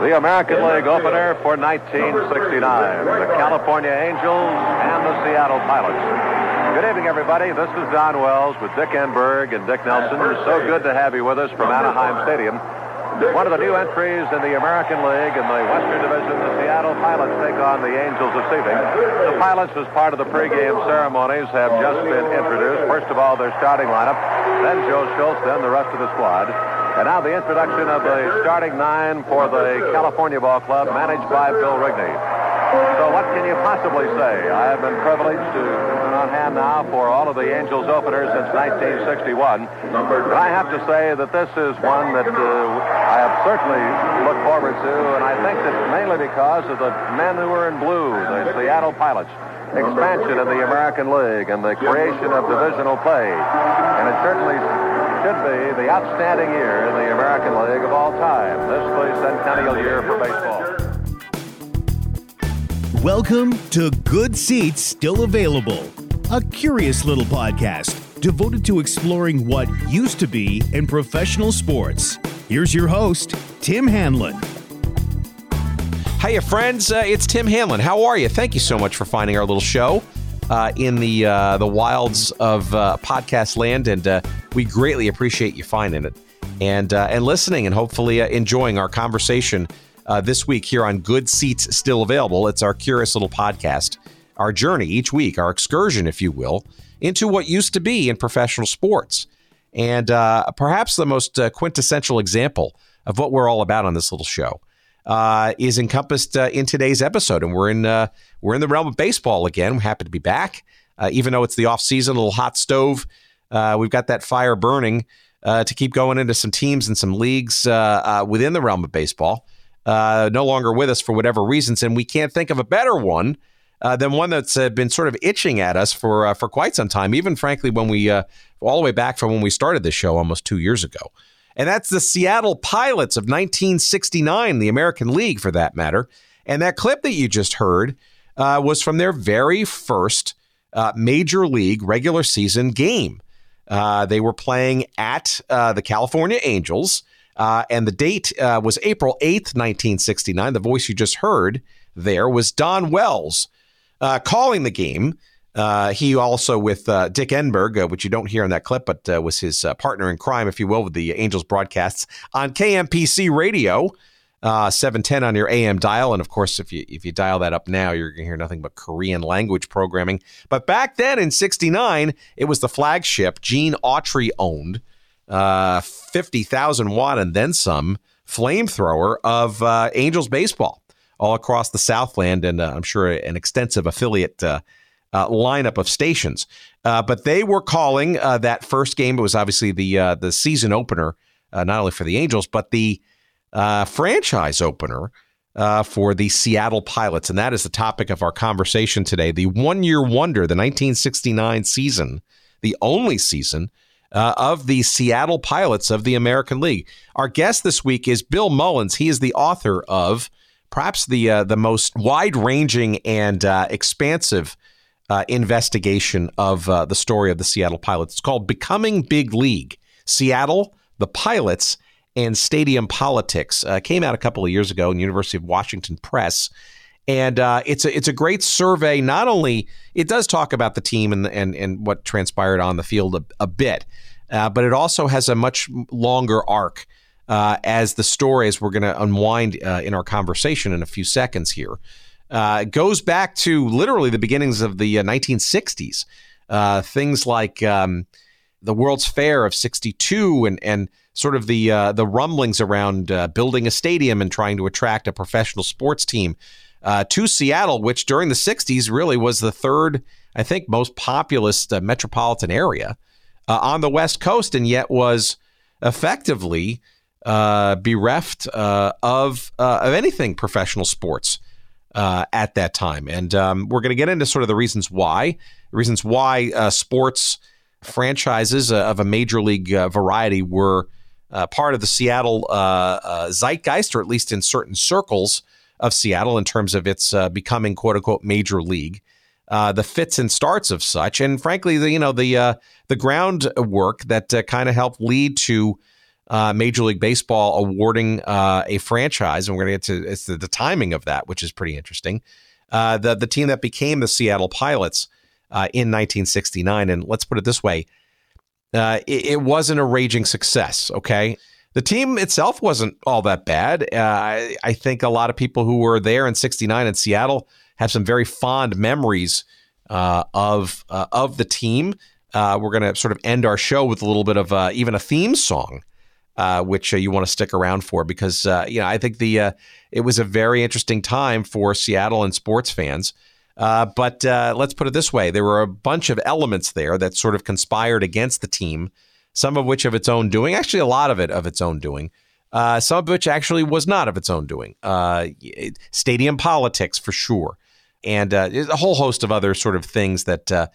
the American League opener for 1969. The California Angels and the Seattle Pilots. Good evening, everybody. This is Don Wells with Dick Enberg and Dick Nelson. So good to have you with us from Anaheim Stadium. One of the new entries in the American League in the Western Division, the Seattle Pilots take on the Angels this evening. The Pilots, as part of the pregame ceremonies, have just been introduced. First of all, their starting lineup, then Joe Schultz, then the rest of the squad. And now the introduction of the starting nine for the California Ball Club, managed by Bill Rigney. So what can you possibly say? I have been privileged to be on hand now for all of the Angels openers since 1961. But I have to say that this is one that uh, I have certainly looked forward to, and I think that mainly because of the men who are in blue, the Seattle Pilots expansion of the American League and the creation of divisional play. And it certainly should be the outstanding year in the American League of all time. This the centennial year for baseball. Welcome to Good Seats Still Available, a curious little podcast devoted to exploring what used to be in professional sports. Here's your host, Tim Hanlon. Hiya, friends. Uh, it's Tim Hanlon. How are you? Thank you so much for finding our little show uh, in the uh, the wilds of uh, podcast land, and uh, we greatly appreciate you finding it and uh, and listening, and hopefully uh, enjoying our conversation this week here on Good Seats Still Available. It's our curious little podcast, our journey each week, our excursion, if you will, into what used to be in professional sports, and perhaps the most quintessential example of what we're all about on this little show. Uh, is encompassed uh, in today's episode, and we're in uh, we're in the realm of baseball again. We're happy to be back, uh, even though it's the off season, a little hot stove. Uh, we've got that fire burning uh, to keep going into some teams and some leagues within the realm of baseball. no longer with us for whatever reasons, and we can't think of a better one than one that's been sort of itching at us for for quite some time. Even frankly, when we all the way back from when we started this show almost two years ago and that's the Seattle Pilots of 1969, the American League for that matter. And that clip that you just heard uh, was from their very first uh, major league regular season game. Uh, they were playing at uh, the California Angels, uh, and the date uh, was April 8th, 1969. The voice you just heard there was Don Wells calling the game. Uh, he also with uh, Dick Enberg, uh, which you don't hear in that clip, but uh, was his uh, partner in crime, if you will, with the Angels broadcasts on KMPC Radio, uh, seven ten on your AM dial, and of course, if you if you dial that up now, you're going to hear nothing but Korean language programming. But back then in '69, it was the flagship Gene Autry owned, fifty thousand watt and then some flamethrower of Angels baseball all across the Southland, and I'm sure an extensive affiliate uh, lineup of stations. Uh, but they were calling uh, that first game. It was obviously the uh, the season opener, uh, not only for the Angels but the uh, franchise opener for the Seattle Pilots, and that is the topic of our conversation today. The one year wonder, the 1969 season, the only season. of the Seattle Pilots of the American League. Our guest this week is Bill Mullins. He is the author of perhaps the the most wide ranging and expansive uh, investigation of uh, the story of the Seattle Pilots. It's called Becoming Big League Seattle, the Pilots, and Stadium Politics. Uh, came out a couple of years ago in University of Washington Press. And uh, it's a it's a great survey. Not only it does talk about the team and and and what transpired on the field a, a bit, uh, but it also has a much longer arc uh, as the story, as we're going to unwind in our conversation in a few seconds here. Uh, goes back to literally the beginnings of the uh, 1960s. Uh, things like um, the World's Fair of '62 and and sort of the uh, the rumblings around uh, building a stadium and trying to attract a professional sports team uh, to Seattle, which during the '60s really was the third, I think, most populous metropolitan area on the West Coast, and yet was effectively bereft of of anything professional sports uh, at that time. And um, we're going to get into sort of the reasons why, reasons why uh, sports franchises uh, of a major league uh, variety were uh, part of the Seattle uh, zeitgeist, or at least in certain circles of Seattle, in terms of its becoming "quote unquote" major league. the fits and starts of such, and frankly, the you know the the groundwork that kind of helped lead to uh, Major League Baseball awarding uh, a franchise, and we're going to get to it's the, timing of that, which is pretty interesting. Uh, the the team that became the Seattle Pilots uh, in 1969, and let's put it this way, uh, it, it, wasn't a raging success. Okay, the team itself wasn't all that bad. Uh, I, I, think a lot of people who were there in '69 in Seattle have some very fond memories of of the team. we're going to sort of end our show with a little bit of even a theme song uh, which uh, you want to stick around for because uh, you know I think the uh, it was a very interesting time for Seattle and sports fans. Uh, but let's put it this way: there were a bunch of elements there that sort of conspired against the team. Some of which of its own doing, actually a lot of it of its own doing. some of which actually was not of its own doing. stadium politics for sure, and a whole host of other sort of things that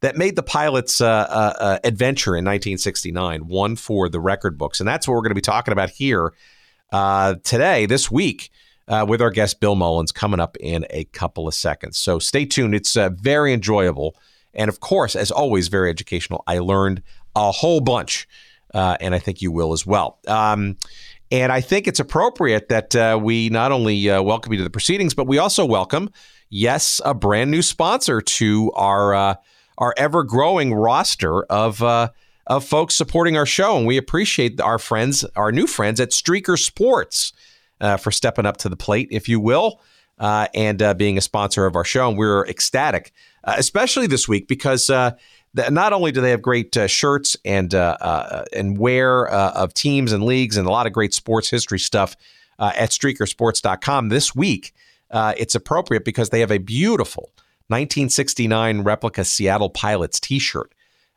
that made the pilot's uh, uh, uh, adventure in 1969 one for the record books. And that's what we're going to be talking about here uh, today, this week, uh, with our guest Bill Mullins coming up in a couple of seconds. So stay tuned. It's uh, very enjoyable. And of course, as always, very educational. I learned a whole bunch, and I think you will as well. Um, and I think it's appropriate that we not only welcome you to the proceedings, but we also welcome, yes, a brand new sponsor to our our ever growing roster of uh, of folks supporting our show, and we appreciate our friends, our new friends at Streaker Sports, uh, for stepping up to the plate, if you will, uh, and uh, being a sponsor of our show. And we're ecstatic, uh, especially this week, because uh, not only do they have great shirts and and wear of teams and leagues and a lot of great sports history stuff at StreakerSports.com this week. it's appropriate because they have a beautiful 1969 replica Seattle Pilots T-shirt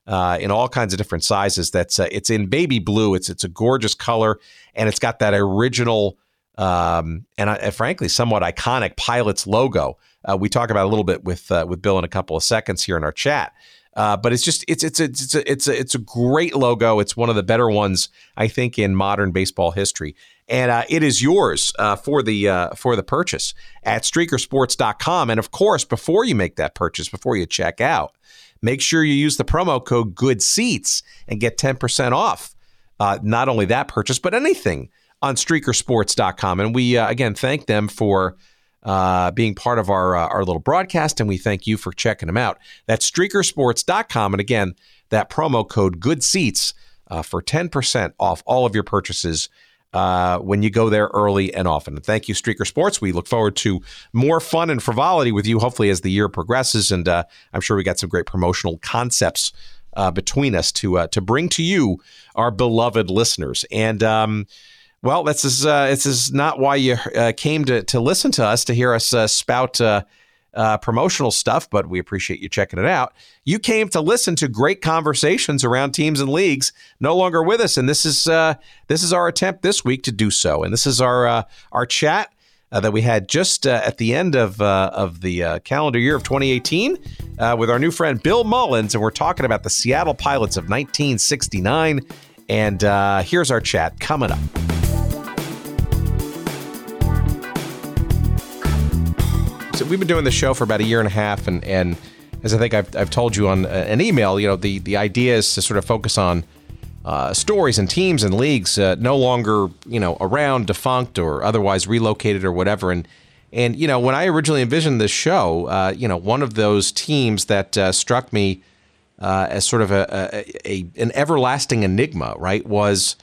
uh, in all kinds of different sizes. That's uh, it's in baby blue. It's it's a gorgeous color, and it's got that original um, and uh, frankly somewhat iconic Pilots logo. Uh, we talk about a little bit with uh, with Bill in a couple of seconds here in our chat. Uh, but it's just it's it's it's a, it's a, it's a great logo. It's one of the better ones I think in modern baseball history and uh, it is yours uh, for the uh, for the purchase at streakersports.com and of course before you make that purchase before you check out make sure you use the promo code good seats and get 10% off uh, not only that purchase but anything on streakersports.com and we uh, again thank them for uh, being part of our our little broadcast and we thank you for checking them out. That's streakersports.com and again that promo code good seats for 10% off all of your purchases uh, when you go there early and often. Thank you, Streaker Sports. We look forward to more fun and frivolity with you, hopefully, as the year progresses. And uh, I'm sure we got some great promotional concepts uh, between us to uh, to bring to you, our beloved listeners. And um, well, this is uh, this is not why you uh, came to to listen to us to hear us spout uh, promotional stuff, but we appreciate you checking it out. You came to listen to great conversations around teams and leagues. No longer with us, and this is uh, this is our attempt this week to do so. And this is our uh, our chat uh, that we had just uh, at the end of uh, of the calendar year of 2018 with our new friend Bill Mullins, and we're talking about the Seattle Pilots of 1969. And here's our chat coming up. We've been doing the show for about a year and a half, and and as I think I've, I've told you on uh, an email, you know, the the idea is to sort of focus on uh, stories and teams and leagues uh, no longer you know around, defunct or otherwise relocated or whatever, and. And you know, when I originally envisioned this show, uh, you know, one of those teams that uh, struck me uh, as sort of a, a, a, an everlasting enigma, right, was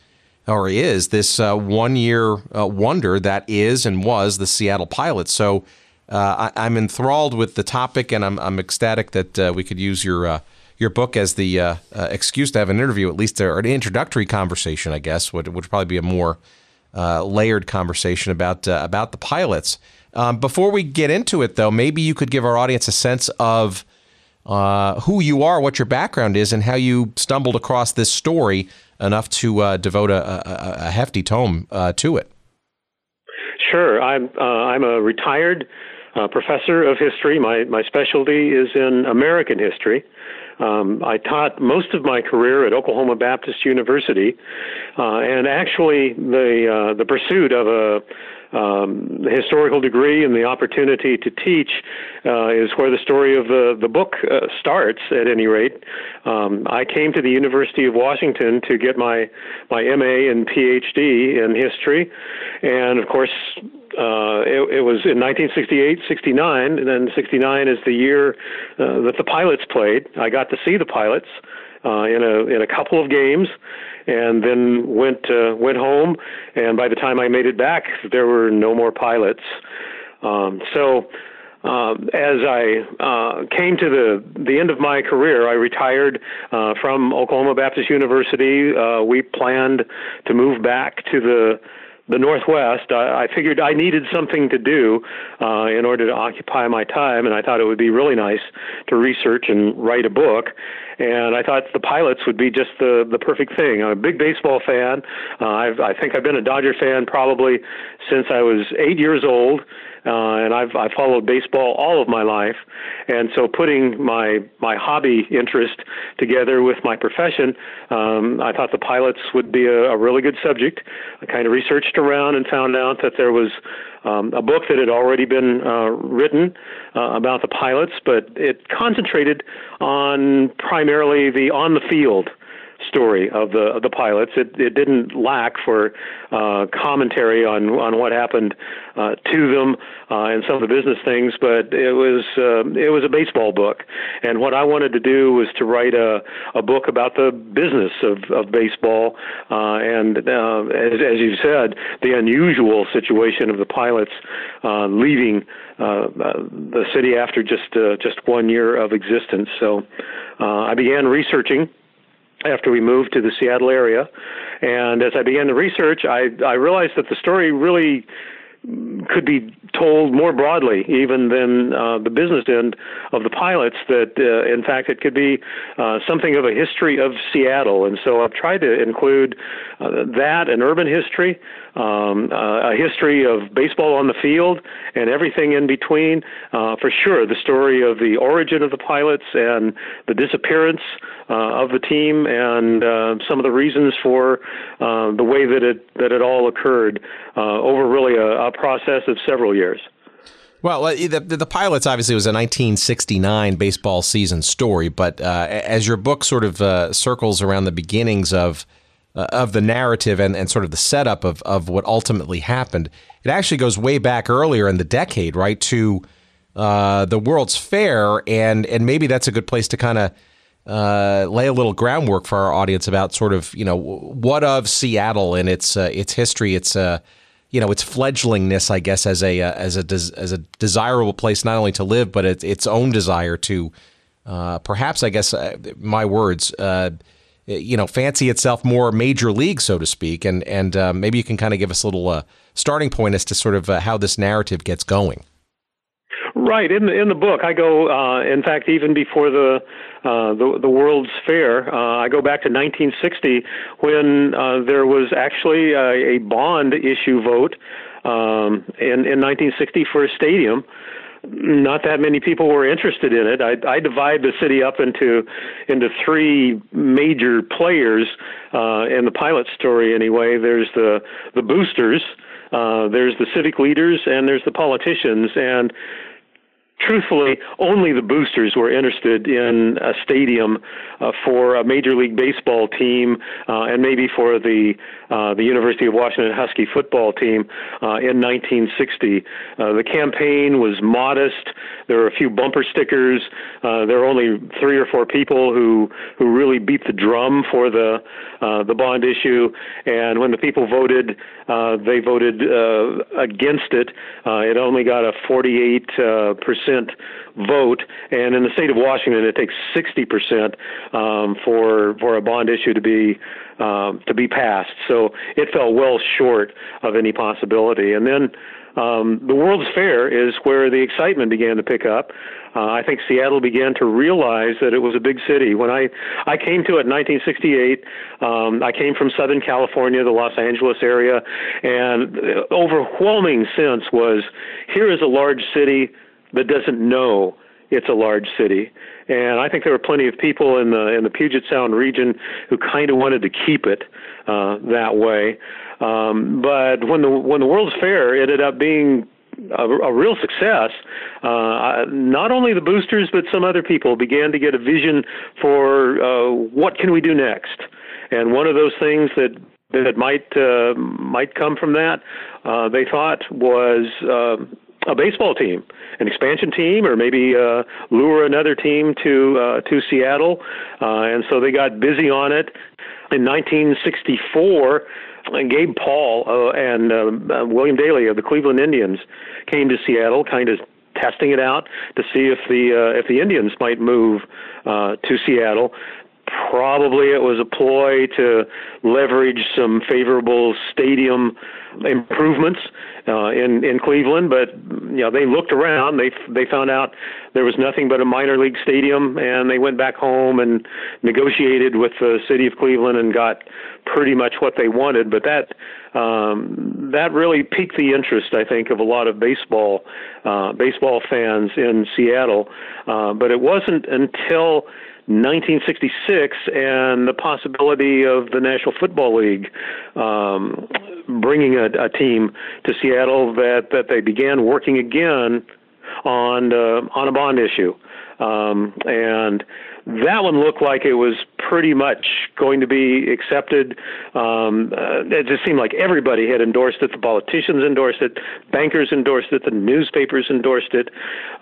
or is this one year wonder that is and was the Seattle Pilots. So uh, I, am enthralled with the topic, and I'm, I'm ecstatic that uh, we could use your uh, your book as the uh, uh, excuse to have an interview, at least or an introductory conversation, I guess, would would probably be a more uh, layered conversation about about the pilots. Um, before we get into it, though, maybe you could give our audience a sense of who you are, what your background is, and how you stumbled across this story enough to devote a, a, a, hefty tome to it. Sure, I'm I'm a retired uh, professor of history. My, my specialty is in American history. Um, I taught most of my career at Oklahoma Baptist University, uh, and actually the uh, the pursuit of a um, historical degree and the opportunity to teach uh, is where the story of the the book uh, starts. At any rate, um, I came to the University of Washington to get my my MA and PhD in history, and of course. Uh, it, it, was in 1968, 69, and then 69 is the year uh, that the pilots played. I got to see the pilots uh, in a in a couple of games, and then went uh, went home. And by the time I made it back, there were no more pilots. Um, so. Um, as I uh, came to the the end of my career, I retired uh, from Oklahoma Baptist University. Uh, we planned to move back to the the Northwest, I, I figured I needed something to do uh, in order to occupy my time, and I thought it would be really nice to research and write a book. And I thought the pilots would be just the the perfect thing. I'm a big baseball fan. Uh, I've, I think I've been a Dodger fan probably since I was eight years old uh, and I've I followed baseball all of my life, and so putting my my hobby interest together with my profession, um, I thought the pilots would be a, a really good subject. I kind of researched around and found out that there was um, a book that had already been uh, written uh, about the pilots, but it concentrated on primarily the on the field story of the of the pilots. It it didn't lack for uh, commentary on on what happened uh, to them uh, and some of the business things, but it was uh, it was a baseball book. And what I wanted to do was to write a a book about the business of of baseball uh, and uh, as as you said, the unusual situation of the pilots leaving the city after just just one year of existence. So I began researching after we moved to the Seattle area. And as I began the research, I, I realized that the story really could be told more broadly even than uh, the business end of the pilots that uh, in fact it could be uh, something of a history of Seattle and so I've tried to include uh, that and urban history um, uh, a history of baseball on the field and everything in between uh, for sure the story of the origin of the pilots and the disappearance of the team and some of the reasons for the way that it that it all occurred over really a, a process of several years. Well, the, the pilots obviously was a 1969 baseball season story, but uh, as your book sort of uh, circles around the beginnings of uh, of the narrative and, and sort of the setup of, of what ultimately happened, it actually goes way back earlier in the decade, right, to uh, the World's Fair, and and maybe that's a good place to kind of uh, lay a little groundwork for our audience about sort of you know what of Seattle and its uh, its history, its you know its fledglingness, I guess, as a uh, as a des- as a desirable place not only to live, but its its own desire to uh, perhaps, I guess, uh, my words, uh, you know, fancy itself more major league, so to speak, and and uh, maybe you can kind of give us a little uh, starting point as to sort of how this narrative gets going. Right in the in the book, I go. Uh, in fact, even before the uh, the, the World's Fair, uh, I go back to 1960 when uh, there was actually a, a bond issue vote um, in in 1960 for a stadium. Not that many people were interested in it. I, I divide the city up into into three major players uh, in the pilot story. Anyway, there's the the boosters. Uh, there's the civic leaders and there's the politicians and truthfully, only the boosters were interested in a stadium uh, for a Major League Baseball team uh, and maybe for the uh, the University of Washington Husky football team uh, in 1960. Uh, the campaign was modest. There were a few bumper stickers. Uh, there were only three or four people who who really beat the drum for the uh, the bond issue. And when the people voted, uh, they voted uh, against it. Uh, it only got a 48 percent vote, and in the state of Washington, it takes 60 percent um, for for a bond issue to be um, to be passed. So it fell well short of any possibility. And then um, the World's Fair is where the excitement began to pick up. Uh, I think Seattle began to realize that it was a big city. When I I came to it in 1968, um, I came from Southern California, the Los Angeles area, and the overwhelming sense was here is a large city that doesn't know it's a large city. And I think there were plenty of people in the in the Puget Sound region who kind of wanted to keep it uh, that way. Um, but when the when the World's Fair ended up being a, a real success, uh, not only the boosters but some other people began to get a vision for uh, what can we do next. And one of those things that that might uh, might come from that, uh, they thought was uh, a baseball team, an expansion team, or maybe uh, lure another team to uh, to Seattle. Uh, and so they got busy on it. In 1964, Gabe Paul uh, and uh, William Daley of the Cleveland Indians came to Seattle, kind of testing it out to see if the uh, if the Indians might move uh, to Seattle. Probably it was a ploy to leverage some favorable stadium improvements uh, in in Cleveland, but you know they looked around. They they found out there was nothing but a minor league stadium, and they went back home and negotiated with the city of Cleveland and got pretty much what they wanted. But that um, that really piqued the interest, I think, of a lot of baseball uh, baseball fans in Seattle. Uh, but it wasn't until 1966 and the possibility of the National Football League um, bringing a, a team to Seattle that that they began working again on uh, on a bond issue, um, and that one looked like it was pretty much going to be accepted. Um, uh, it just seemed like everybody had endorsed it. The politicians endorsed it, bankers endorsed it, the newspapers endorsed it,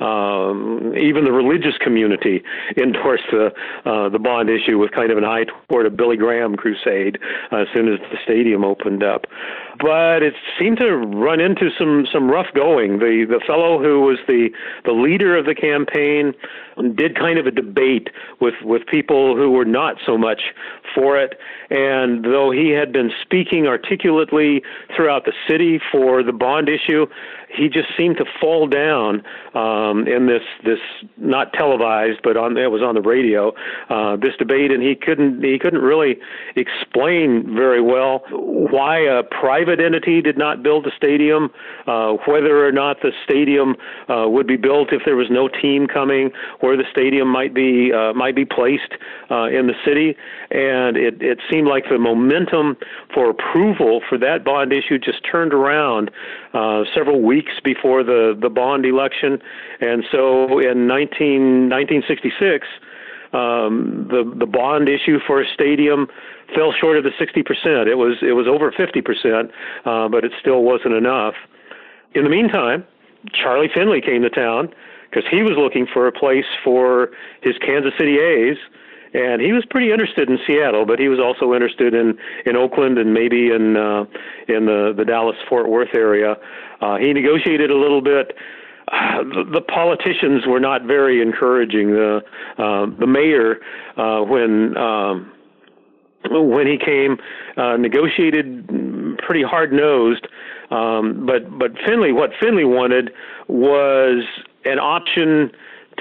um, even the religious community endorsed the uh, the bond issue with kind of an eye toward a Billy Graham crusade uh, as soon as the stadium opened up but it seemed to run into some some rough going. The the fellow who was the the leader of the campaign did kind of a debate with with people who were not so much for it. And though he had been speaking articulately throughout the city for the bond issue, he just seemed to fall down um, in this this not televised, but on it was on the radio. Uh, this debate, and he couldn't he couldn't really explain very well why a private entity did not build a stadium, uh, whether or not the stadium uh, would be built if there was no team coming, where the stadium might be uh, might be placed uh, in the city, and it it seemed like the momentum for approval for that bond issue just turned around uh, several weeks before the, the bond election. And so in 19, 1966, um, the, the bond issue for a stadium fell short of the 60%. It was, it was over 50%, uh, but it still wasn't enough. In the meantime, Charlie Finley came to town because he was looking for a place for his Kansas City A's and he was pretty interested in Seattle, but he was also interested in in Oakland and maybe in uh, in the the Dallas Fort Worth area. Uh, he negotiated a little bit. Uh, the, the politicians were not very encouraging. The uh, the mayor uh, when. Um, when he came, uh, negotiated pretty hard nosed. Um, but but Finley, what Finley wanted was an option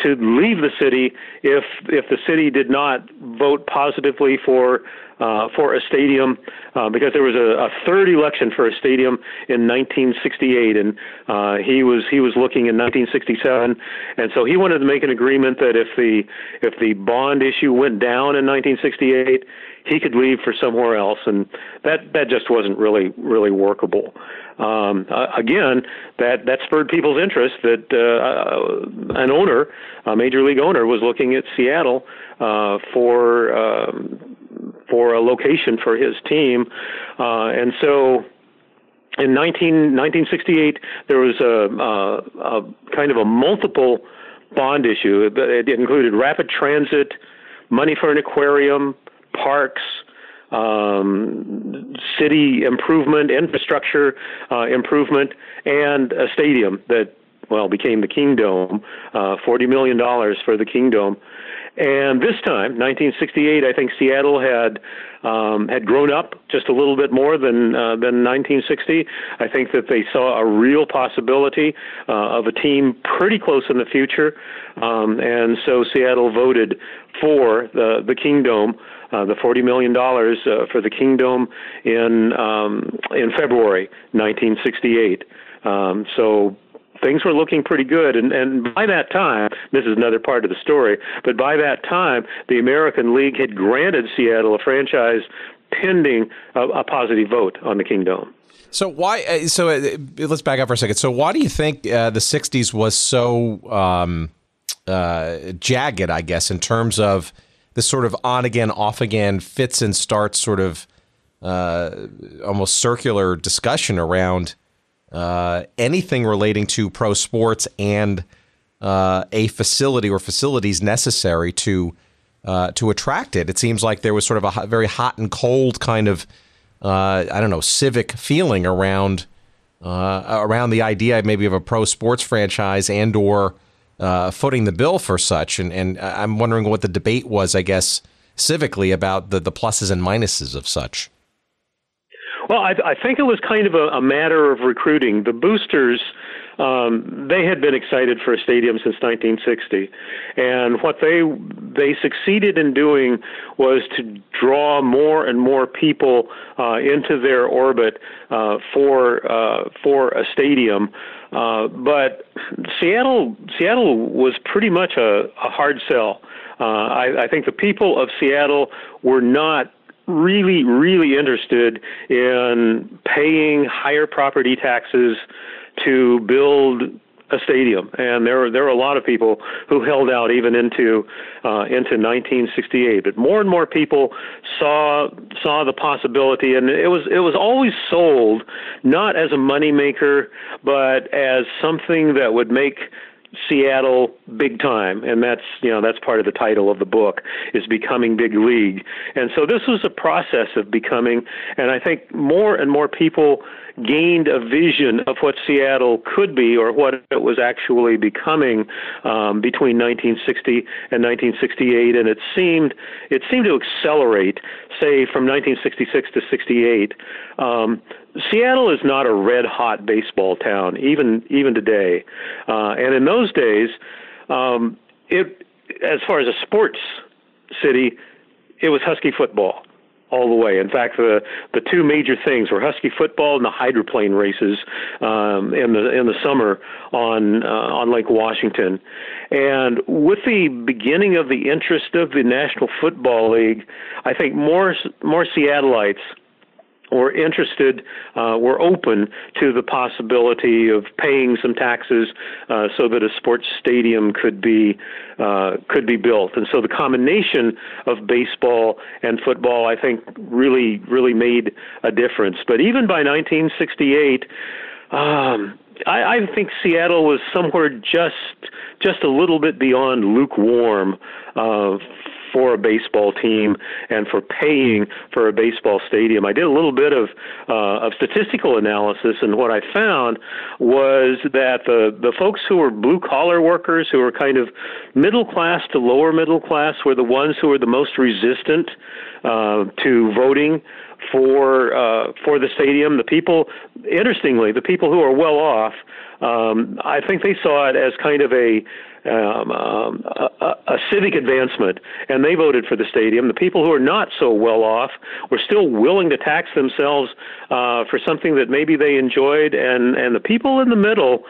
to leave the city if if the city did not vote positively for uh, for a stadium uh, because there was a, a third election for a stadium in 1968 and uh, he was he was looking in 1967 and so he wanted to make an agreement that if the if the bond issue went down in 1968 he could leave for somewhere else and that that just wasn't really really workable um, uh, again, that that spurred people's interest. That uh, an owner, a major league owner, was looking at Seattle uh, for um, for a location for his team, uh, and so. In 19, 1968, there was a, a, a kind of a multiple bond issue. It included rapid transit, money for an aquarium, parks, um, city improvement, infrastructure uh, improvement, and a stadium that well became the Kingdome, uh, forty million dollars for the Kingdome. And this time, 1968, I think Seattle had um, had grown up just a little bit more than uh, than 1960. I think that they saw a real possibility uh, of a team pretty close in the future, um, and so Seattle voted for the the Kingdome uh, the $40 million uh, for the Kingdome in, um, in February 1968. Um, so things were looking pretty good. And, and by that time, this is another part of the story, but by that time, the American League had granted Seattle a franchise pending a, a positive vote on the Kingdome. So why? Uh, so uh, let's back up for a second. So why do you think uh, the '60s was so um, uh, jagged? I guess in terms of this sort of on again, off again, fits and starts, sort of uh, almost circular discussion around uh, anything relating to pro sports and a facility or facilities necessary to to attract it. It seems like there was sort of a very hot and cold kind of uh, I don't know, civic feeling around uh, around the idea maybe of a pro sports franchise and or uh, footing the bill for such. And, and I'm wondering what the debate was, I guess, civically about the, the pluses and minuses of such. Well, I, I think it was kind of a, a matter of recruiting. The boosters um, they had been excited for a stadium since 1960, and what they they succeeded in doing was to draw more and more people uh, into their orbit uh, for uh, for a stadium. Uh, but Seattle Seattle was pretty much a, a hard sell. Uh, I, I think the people of Seattle were not really, really interested in paying higher property taxes to build a stadium, and there were there were a lot of people who held out even into uh, into 1968. But more and more people saw saw the possibility, and it was it was always sold not as a moneymaker, but as something that would make Seattle big time, and that's you know that's part of the title of the book is becoming big league. And so this was a process of becoming, and I think more and more people gained a vision of what Seattle could be or what it was actually becoming um, between 1960 and 1968, and it seemed it seemed to accelerate, say from 1966 to 68. Um, Seattle is not a red hot baseball town, even even today. Uh, and in those days, um, it as far as a sports city, it was Husky football all the way. In fact, the the two major things were Husky football and the hydroplane races um, in the in the summer on uh, on Lake Washington. And with the beginning of the interest of the National Football League, I think more more Seattleites were interested, uh, were open to the possibility of paying some taxes uh, so that a sports stadium could be uh, could be built. And so the combination of baseball and football, I think, really really made a difference. But even by 1968. Um, I, I think Seattle was somewhere just just a little bit beyond lukewarm uh, for a baseball team and for paying for a baseball stadium. I did a little bit of uh, of statistical analysis, and what I found was that the the folks who were blue collar workers, who were kind of middle class to lower middle class, were the ones who were the most resistant uh, to voting for uh, for the stadium. The people, interestingly, the people who are well off, um, I think they saw it as kind of a um, um, a, a, civic advancement, and they voted for the stadium. The people who are not so well off were still willing to tax themselves uh, for something that maybe they enjoyed, and and the people in the middle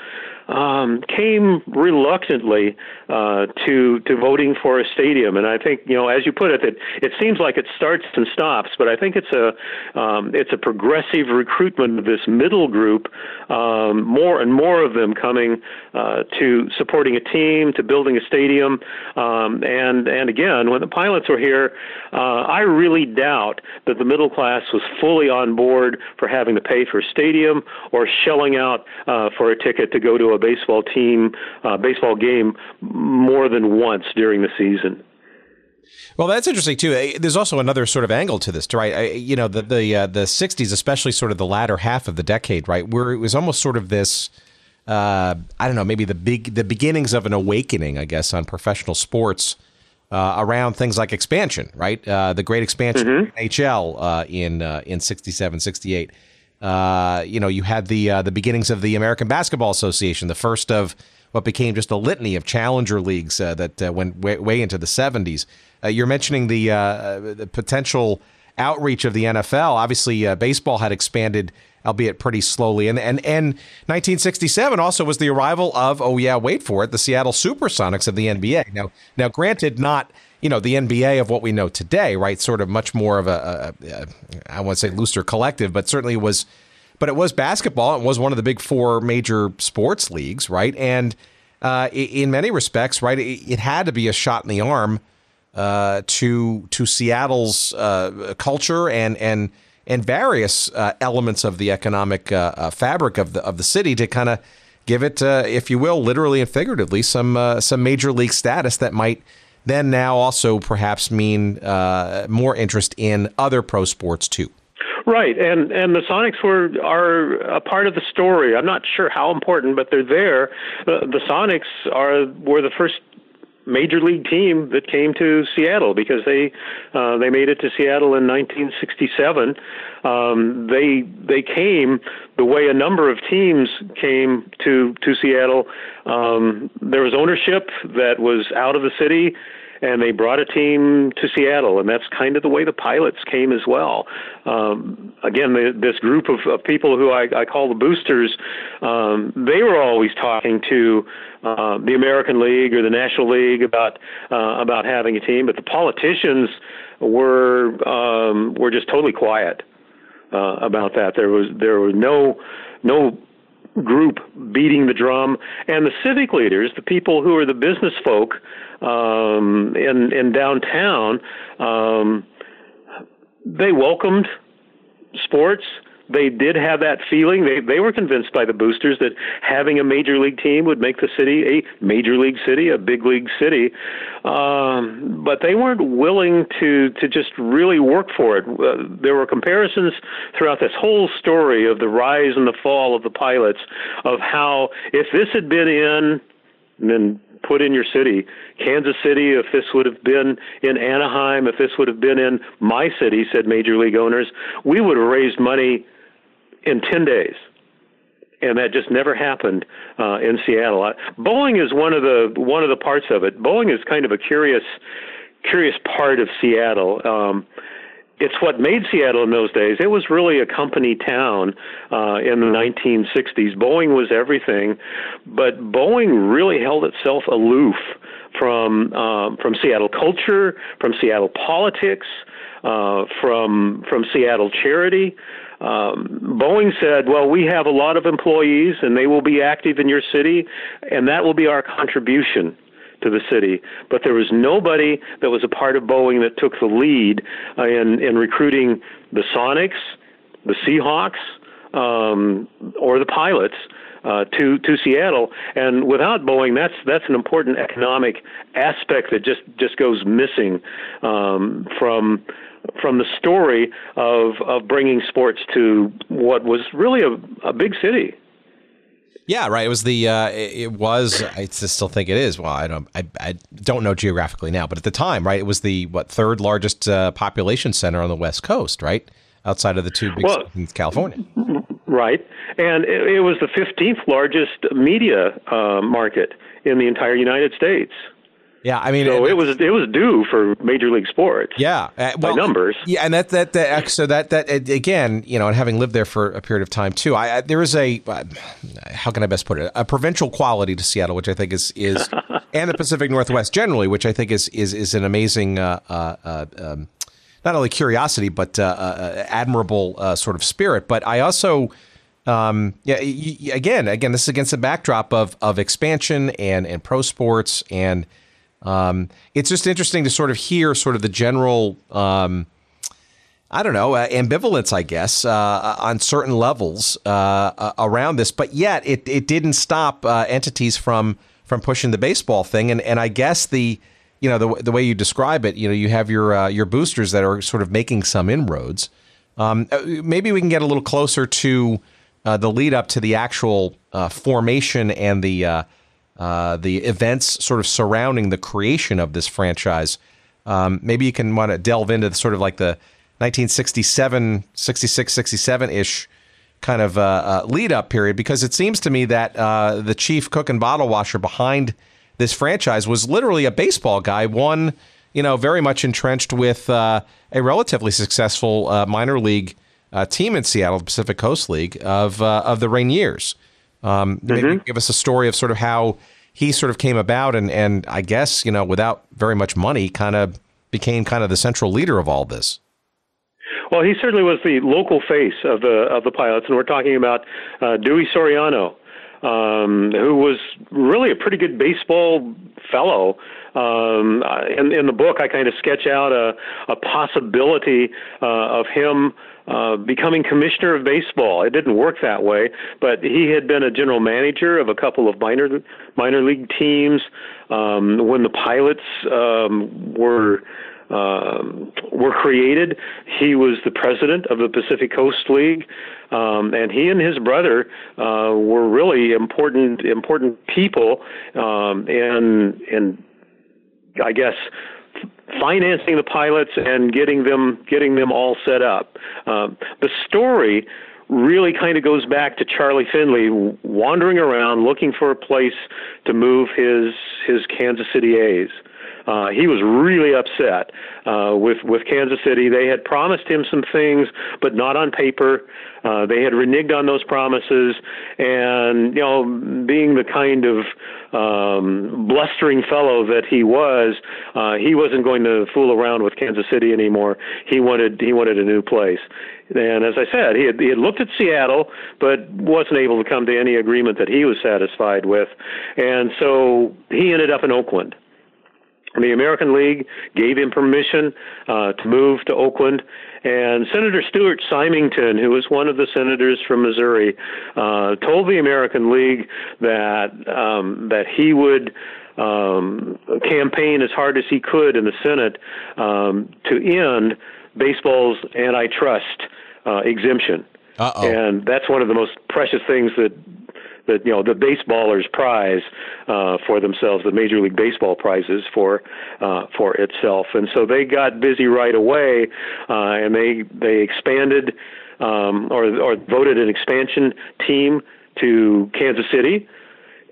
um, came reluctantly uh, to to voting for a stadium. And I think you know, as you put it, that it seems like it starts and stops, but I think it's a um, it's a progressive recruitment of this middle group. Um, more and more of them coming uh, to supporting a team, to building a stadium, um, and and again, when the pilots were here, uh, I really doubt that the middle class was fully on board for having to pay for a stadium or shelling out uh, for a ticket to go to a a baseball team, uh, baseball game more than once during the season. Well, that's interesting too. There's also another sort of angle to this, right? You know, the the uh, the '60s, especially sort of the latter half of the decade, right, where it was almost sort of this. Uh, I don't know, maybe the big the beginnings of an awakening, I guess, on professional sports uh, around things like expansion, right? Uh, the great expansion mm-hmm. NHL uh, in uh, in '67, '68. Uh, you know, you had the uh, the beginnings of the American Basketball Association, the first of what became just a litany of challenger leagues uh, that uh, went way, way, into the 70s. Uh, you're mentioning the, the potential outreach of the NFL. Obviously, baseball had expanded albeit pretty slowly. And and and 1967 also was the arrival of oh yeah, wait for it, the Seattle SuperSonics of the NBA. Now now granted, not you know the NBA of what we know today, right? Sort of much more of a, a, a I want to say looser collective, but certainly was. But it was basketball. It was one of the big four major sports leagues, right? And uh, in many respects, right, it, it, had to be a shot in the arm uh, to to Seattle's uh, culture and and and various uh, elements of the economic uh, uh, fabric of the of the city to kind of give it, if you will, literally and figuratively, some some major league status that might then now also perhaps mean uh, more interest in other pro sports too. Right, and and the Sonics were are a part of the story. I'm not sure how important, but they're there. Uh, the Sonics are were the first major league team that came to Seattle because they uh, they made it to Seattle in 1967. Um, they they came the way a number of teams came to to Seattle. Um, there was ownership that was out of the city and they brought a team to Seattle, and that's kind of the way the pilots came as well. Um, again, the, this group of, of people who I, I call the boosters, um, they were always talking to uh, the American League or the National League about uh, about having a team, but the politicians were um, were just totally quiet uh, about that. There was there was no no group beating the drum, and the civic leaders, the people who are the business folk um, in in downtown, um, they welcomed sports they did have that feeling. They they were convinced by the boosters that having a major league team would make the city a major league city, a big league city. Um, but they weren't willing to to just really work for it. Uh, there were comparisons throughout this whole story of the rise and the fall of the pilots, of how if this had been in then put in your city. Kansas City, if this would have been in Anaheim, if this would have been in my city, said major league owners, we would have raised money in 10 days. And that just never happened uh, in Seattle. Boeing is one of the one of the parts of it. Boeing is kind of a curious curious part of Seattle. Um, it's what made Seattle in those days. It was really a company town uh, in the 1960s. Boeing was everything, but Boeing really held itself aloof from um, from Seattle culture, from Seattle politics, uh, from from Seattle charity. Um, Boeing said, well, we have a lot of employees and they will be active in your city, and that will be our contribution to the city. But there was nobody that was a part of Boeing that took the lead uh, in, in recruiting the Sonics, the Seahawks, um, or the pilots. Uh, to to Seattle, and without Boeing, that's that's an important economic aspect that just just goes missing um, from from the story of of bringing sports to what was really a, a big city. Yeah, right. It was the uh, it was I still think it is. Well, I don't I, I don't know geographically now, but at the time, right, it was the what third largest uh, population center on the West Coast, right, outside of the two big well, in California. Right, and it, it was the fifteenth largest media uh, market in the entire United States. Yeah, I mean, so it, it was it was due for major league sports. Yeah, uh, well, by numbers. Yeah, and that, that that so that that again, you know, and having lived there for a period of time too, I, I there is a uh, how can I best put it a provincial quality to Seattle, which I think is is and the Pacific Northwest generally, which I think is is is an amazing. Uh, uh, uh um, not only curiosity, but uh, admirable sort of spirit. But I also, um, yeah, y- again, again, this is against the backdrop of of expansion and and pro sports and um, it's just interesting to sort of hear sort of the general, um, I don't know, uh, ambivalence, I guess, uh, on certain levels uh, around this. But yet, it, it didn't stop uh, entities from from pushing the baseball thing. And and I guess the you know the the way you describe it, you know, you have your uh, your boosters that are sort of making some inroads. Um, uh, maybe we can get a little closer to the lead up to the actual formation and the uh, the events sort of surrounding the creation of this franchise. Um, maybe you can want to delve into the, sort of like the 1967, 66, 67 ish kind of uh, uh, lead up period because it seems to me that uh, the chief cook and bottle washer behind this franchise was literally a baseball guy, one, you know, very much entrenched with uh, a relatively successful uh, minor league team in Seattle, Pacific Coast League of of the Rainiers. Um, mm-hmm. Maybe give us a story of sort of how he sort of came about, and and I guess you know without very much money, kind of became kind of the central leader of all this. Well, he certainly was the local face of the of the pilots, and we're talking about uh, Dewey Soriano, um, who was really a pretty good baseball fellow. Um, in, in the book, I kind of sketch out a, a possibility uh, of him uh, becoming commissioner of baseball. It didn't work that way, but he had been a general manager of a couple of minor minor league teams. Um, when the pilots um, were um, were created. He was the president of the Pacific Coast League, um, and he and his brother uh, were really important important people um, in in I guess financing the pilots and getting them getting them all set up. Um, the story really kind of goes back to Charlie Finley wandering around looking for a place to move his his Kansas City A's. Uh, he was really upset uh, with with Kansas City. They had promised him some things, but not on paper. Uh, they had reneged on those promises, and you know, being the kind of um, blustering fellow that he was, uh, he wasn't going to fool around with Kansas City anymore. He wanted he wanted a new place. And as I said, he had, he had looked at Seattle, but wasn't able to come to any agreement that he was satisfied with. And so he ended up in Oakland. The American League gave him permission uh, to move to Oakland, and Senator Stuart Symington, who was one of the senators from Missouri, uh, told the American League that um, that he would um, campaign as hard as he could in the Senate um, to end baseball's antitrust uh, exemption. Uh-oh. And that's one of the most precious things that that you know the baseballers prize uh, for themselves, the Major League Baseball prizes for uh, for itself, and so they got busy right away, uh, and they they expanded um, or or voted an expansion team to Kansas City,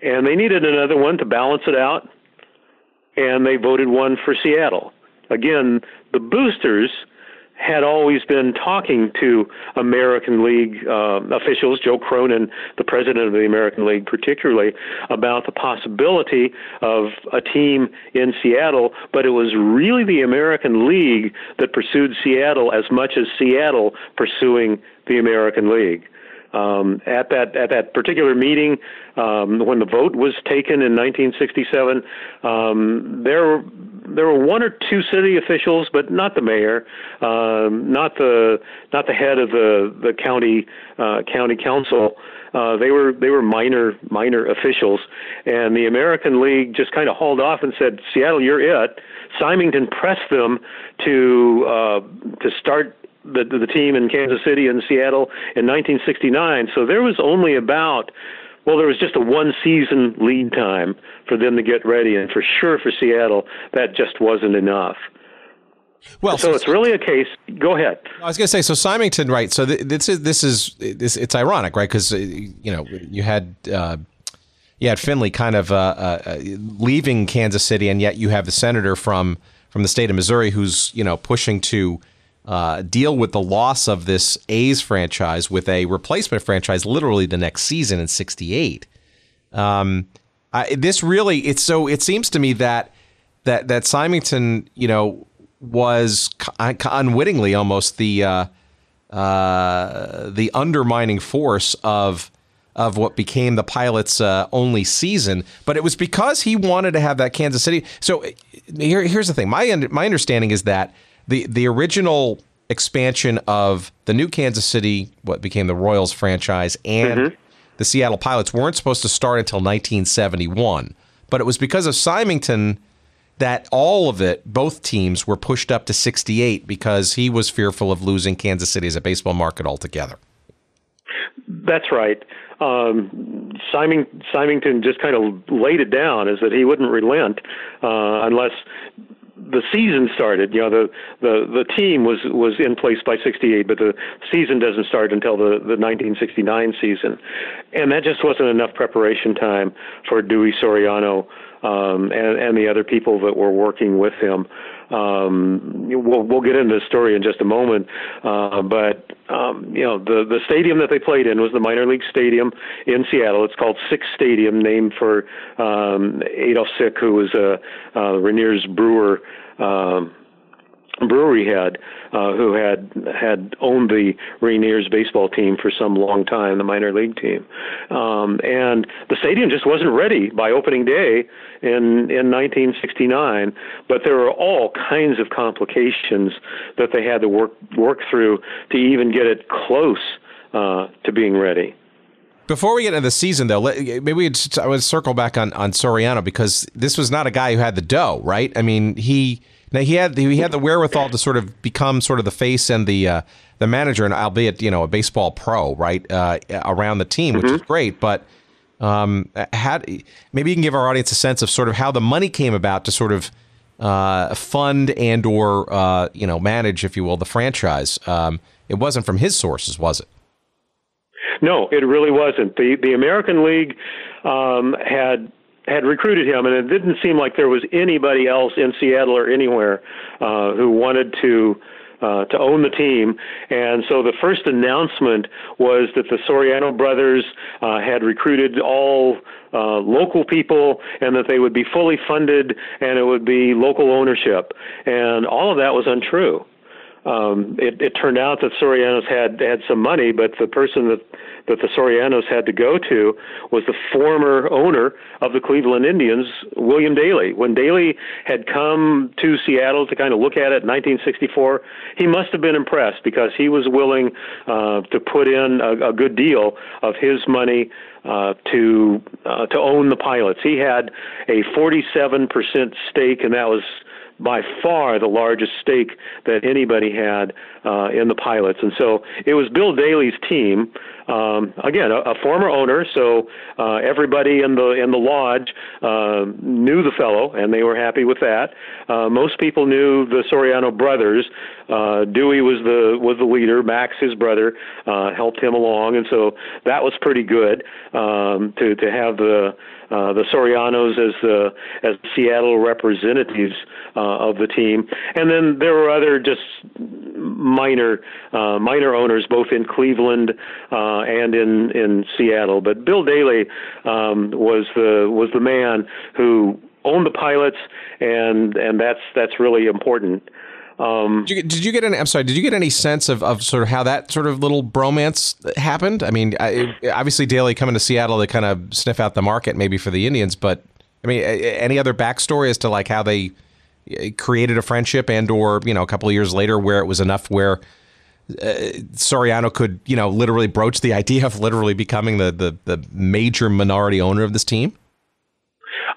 and they needed another one to balance it out, and they voted one for Seattle. Again, the boosters had always been talking to American League uh, officials, Joe Cronin, the president of the American League, particularly, about the possibility of a team in Seattle. But it was really the American League that pursued Seattle as much as Seattle pursuing the American League. Um, at that at that particular meeting, um, when the vote was taken in 1967, um, there there were one or two city officials, but not the mayor, um, not the not the head of the the county uh, county council. Uh, they were they were minor minor officials, and the American League just kind of hauled off and said, "Seattle, you're it." Symington pressed them to uh, to start the, the team in Kansas City and Seattle in 1969. So there was only about well, there was just a one season lead time for them to get ready, and for sure for Seattle, that just wasn't enough. Well, so, so it's really a case. Go ahead. I was going to say, so Symington, right? So this is this is this, it's ironic, right? Because uh, you know you had uh, you had Finley kind of uh, uh, leaving Kansas City, and yet you have the senator from from the state of Missouri who's you know pushing to uh, deal with the loss of this A's franchise with a replacement franchise literally the next season in '68. Um, I, this really, it's so. It seems to me that that that Symington, you know, was unwittingly almost the uh, uh, the undermining force of of what became the pilot's uh, only season. But it was because he wanted to have that Kansas City. So here, here's the thing. My my understanding is that the the original expansion of the new Kansas City, what became the Royals franchise, and mm-hmm. the Seattle Pilots weren't supposed to start until 1971. But it was because of Symington that all of it, both teams, were pushed up to 68 because he was fearful of losing Kansas City as a baseball market altogether. That's right. Um, Symington just kind of laid it down, is that he wouldn't relent uh, unless the season started. You know, the the the team was was in place by '68, but the season doesn't start until the the 1969 season, and that just wasn't enough preparation time for Dewey Soriano um, and and the other people that were working with him. Um, we'll we'll get into the story in just a moment, uh, but um, you know the the stadium that they played in was the minor league stadium in Seattle. It's called Sick Stadium, named for um, Adolf Sick, who was a uh, Rainier's brewer. Um, brewery head uh, who had had owned the Rainiers baseball team for some long time, the minor league team, um, and the stadium just wasn't ready by opening day in in 1969. But there were all kinds of complications that they had to work work through to even get it close uh, to being ready. Before we get into the season, though, maybe we I would circle back on on Soriano because this was not a guy who had the dough, right? I mean, he now he had he had the wherewithal to sort of become sort of the face and the uh, the manager, and albeit you know a baseball pro, right, uh, around the team, which mm-hmm. is great. But um, had maybe you can give our audience a sense of sort of how the money came about to sort of uh, fund and or uh, you know manage, if you will, the franchise. Um, it wasn't from his sources, was it? No, it really wasn't. the The American League um, had had recruited him, and it didn't seem like there was anybody else in Seattle or anywhere uh, who wanted to uh, to own the team. And so the first announcement was that the Soriano brothers uh, had recruited all uh, local people and that they would be fully funded and it would be local ownership. And all of that was untrue. Um, it, it turned out that Sorianos had had some money, but the person that that the Sorianos had to go to was the former owner of the Cleveland Indians, William Daley. When Daley had come to Seattle to kind of look at it in 1964, he must have been impressed because he was willing uh, to put in a, a good deal of his money uh, to uh, to own the pilots. He had a 47% stake, and that was by far the largest stake that anybody had uh, in the pilots. And so it was Bill Daley's team. Um, again, a, a, former owner, so uh, everybody in the in the lodge uh, knew the fellow, and they were happy with that. Uh, most people knew the Soriano brothers. Uh, Dewey was the was the leader. Max, his brother, uh, helped him along, and so that was pretty good um, to to have the uh, the Sorianos as the as Seattle representatives uh, of the team, and then there were other just minor uh, minor owners both in Cleveland uh, and in in Seattle. But Bill Daley um, was the was the man who owned the pilots, and and that's that's really important. Um, did, you, did, you, get any? I'm sorry. Did you get any sense of, of sort of how that sort of little bromance happened? I mean, I, obviously Daley coming to Seattle to kind of sniff out the market, maybe for the Indians. But I mean, any other backstory as to like how they eh, created a friendship, and or you know, a couple of years later, where it was enough where uh, Soriano could you know literally broach the idea of literally becoming the the, the major minority owner of this team.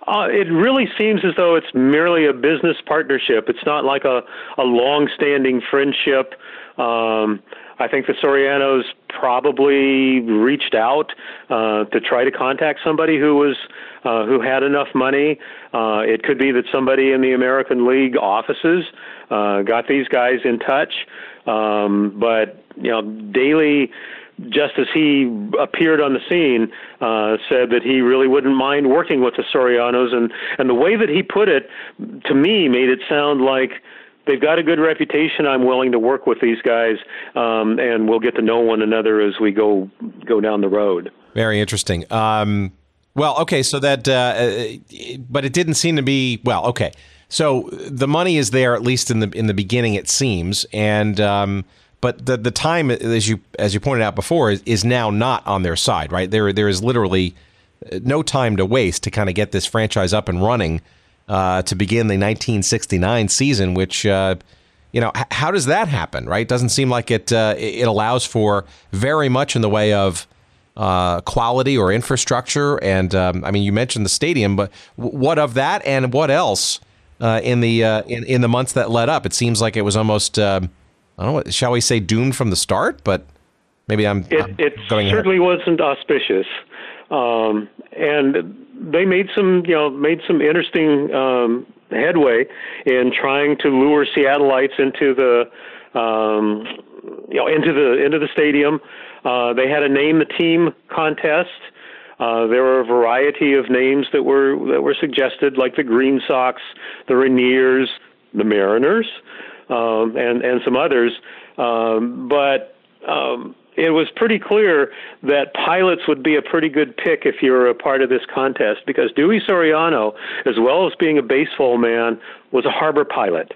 Uh, it really seems as though it's merely a business partnership. It's not like a, a long-standing friendship. Um, I think the Sorianos probably reached out uh, to try to contact somebody who was uh, who had enough money. Uh, it could be that somebody in the American League offices uh, got these guys in touch. Um, but you know, Daley just as he appeared on the scene, uh, said that he really wouldn't mind working with the Sorianos, and and the way that he put it, to me, made it sound like they've got a good reputation. I'm willing to work with these guys, um, and we'll get to know one another as we go go down the road. Very interesting. Um, well, okay, so that, uh, uh but it didn't seem to be well. Okay, so the money is there at least in the in the beginning, it seems, and. Um, but the the time, as you as you pointed out before, is, is now not on their side, right? There there is literally uh, no time to waste to kind of get this franchise up and running uh, to begin the 1969 season. Which uh, you know, h- how does that happen? Right? Doesn't seem like it uh, it allows for very much in the way of uh, quality or infrastructure. And um, I mean, you mentioned the stadium, but what of that, and what else uh, in the in in the months that led up? It seems like it was almost. Um, I don't know, shall we say doomed from the start? But maybe I'm. It, I'm it certainly ahead. wasn't auspicious, um, and they made some, you know, made some interesting um, headway in trying to lure Seattleites into the, um, you know, into the into the stadium. Uh, they had a name the team contest. Uh, there were a variety of names that were that were suggested, like the Green Sox, the Rainiers, the Mariners, um, and and some others. Um, but um, it was pretty clear that pilots would be a pretty good pick if you were a part of this contest because Dewey Soriano, as well as being a baseball man, was a harbor pilot.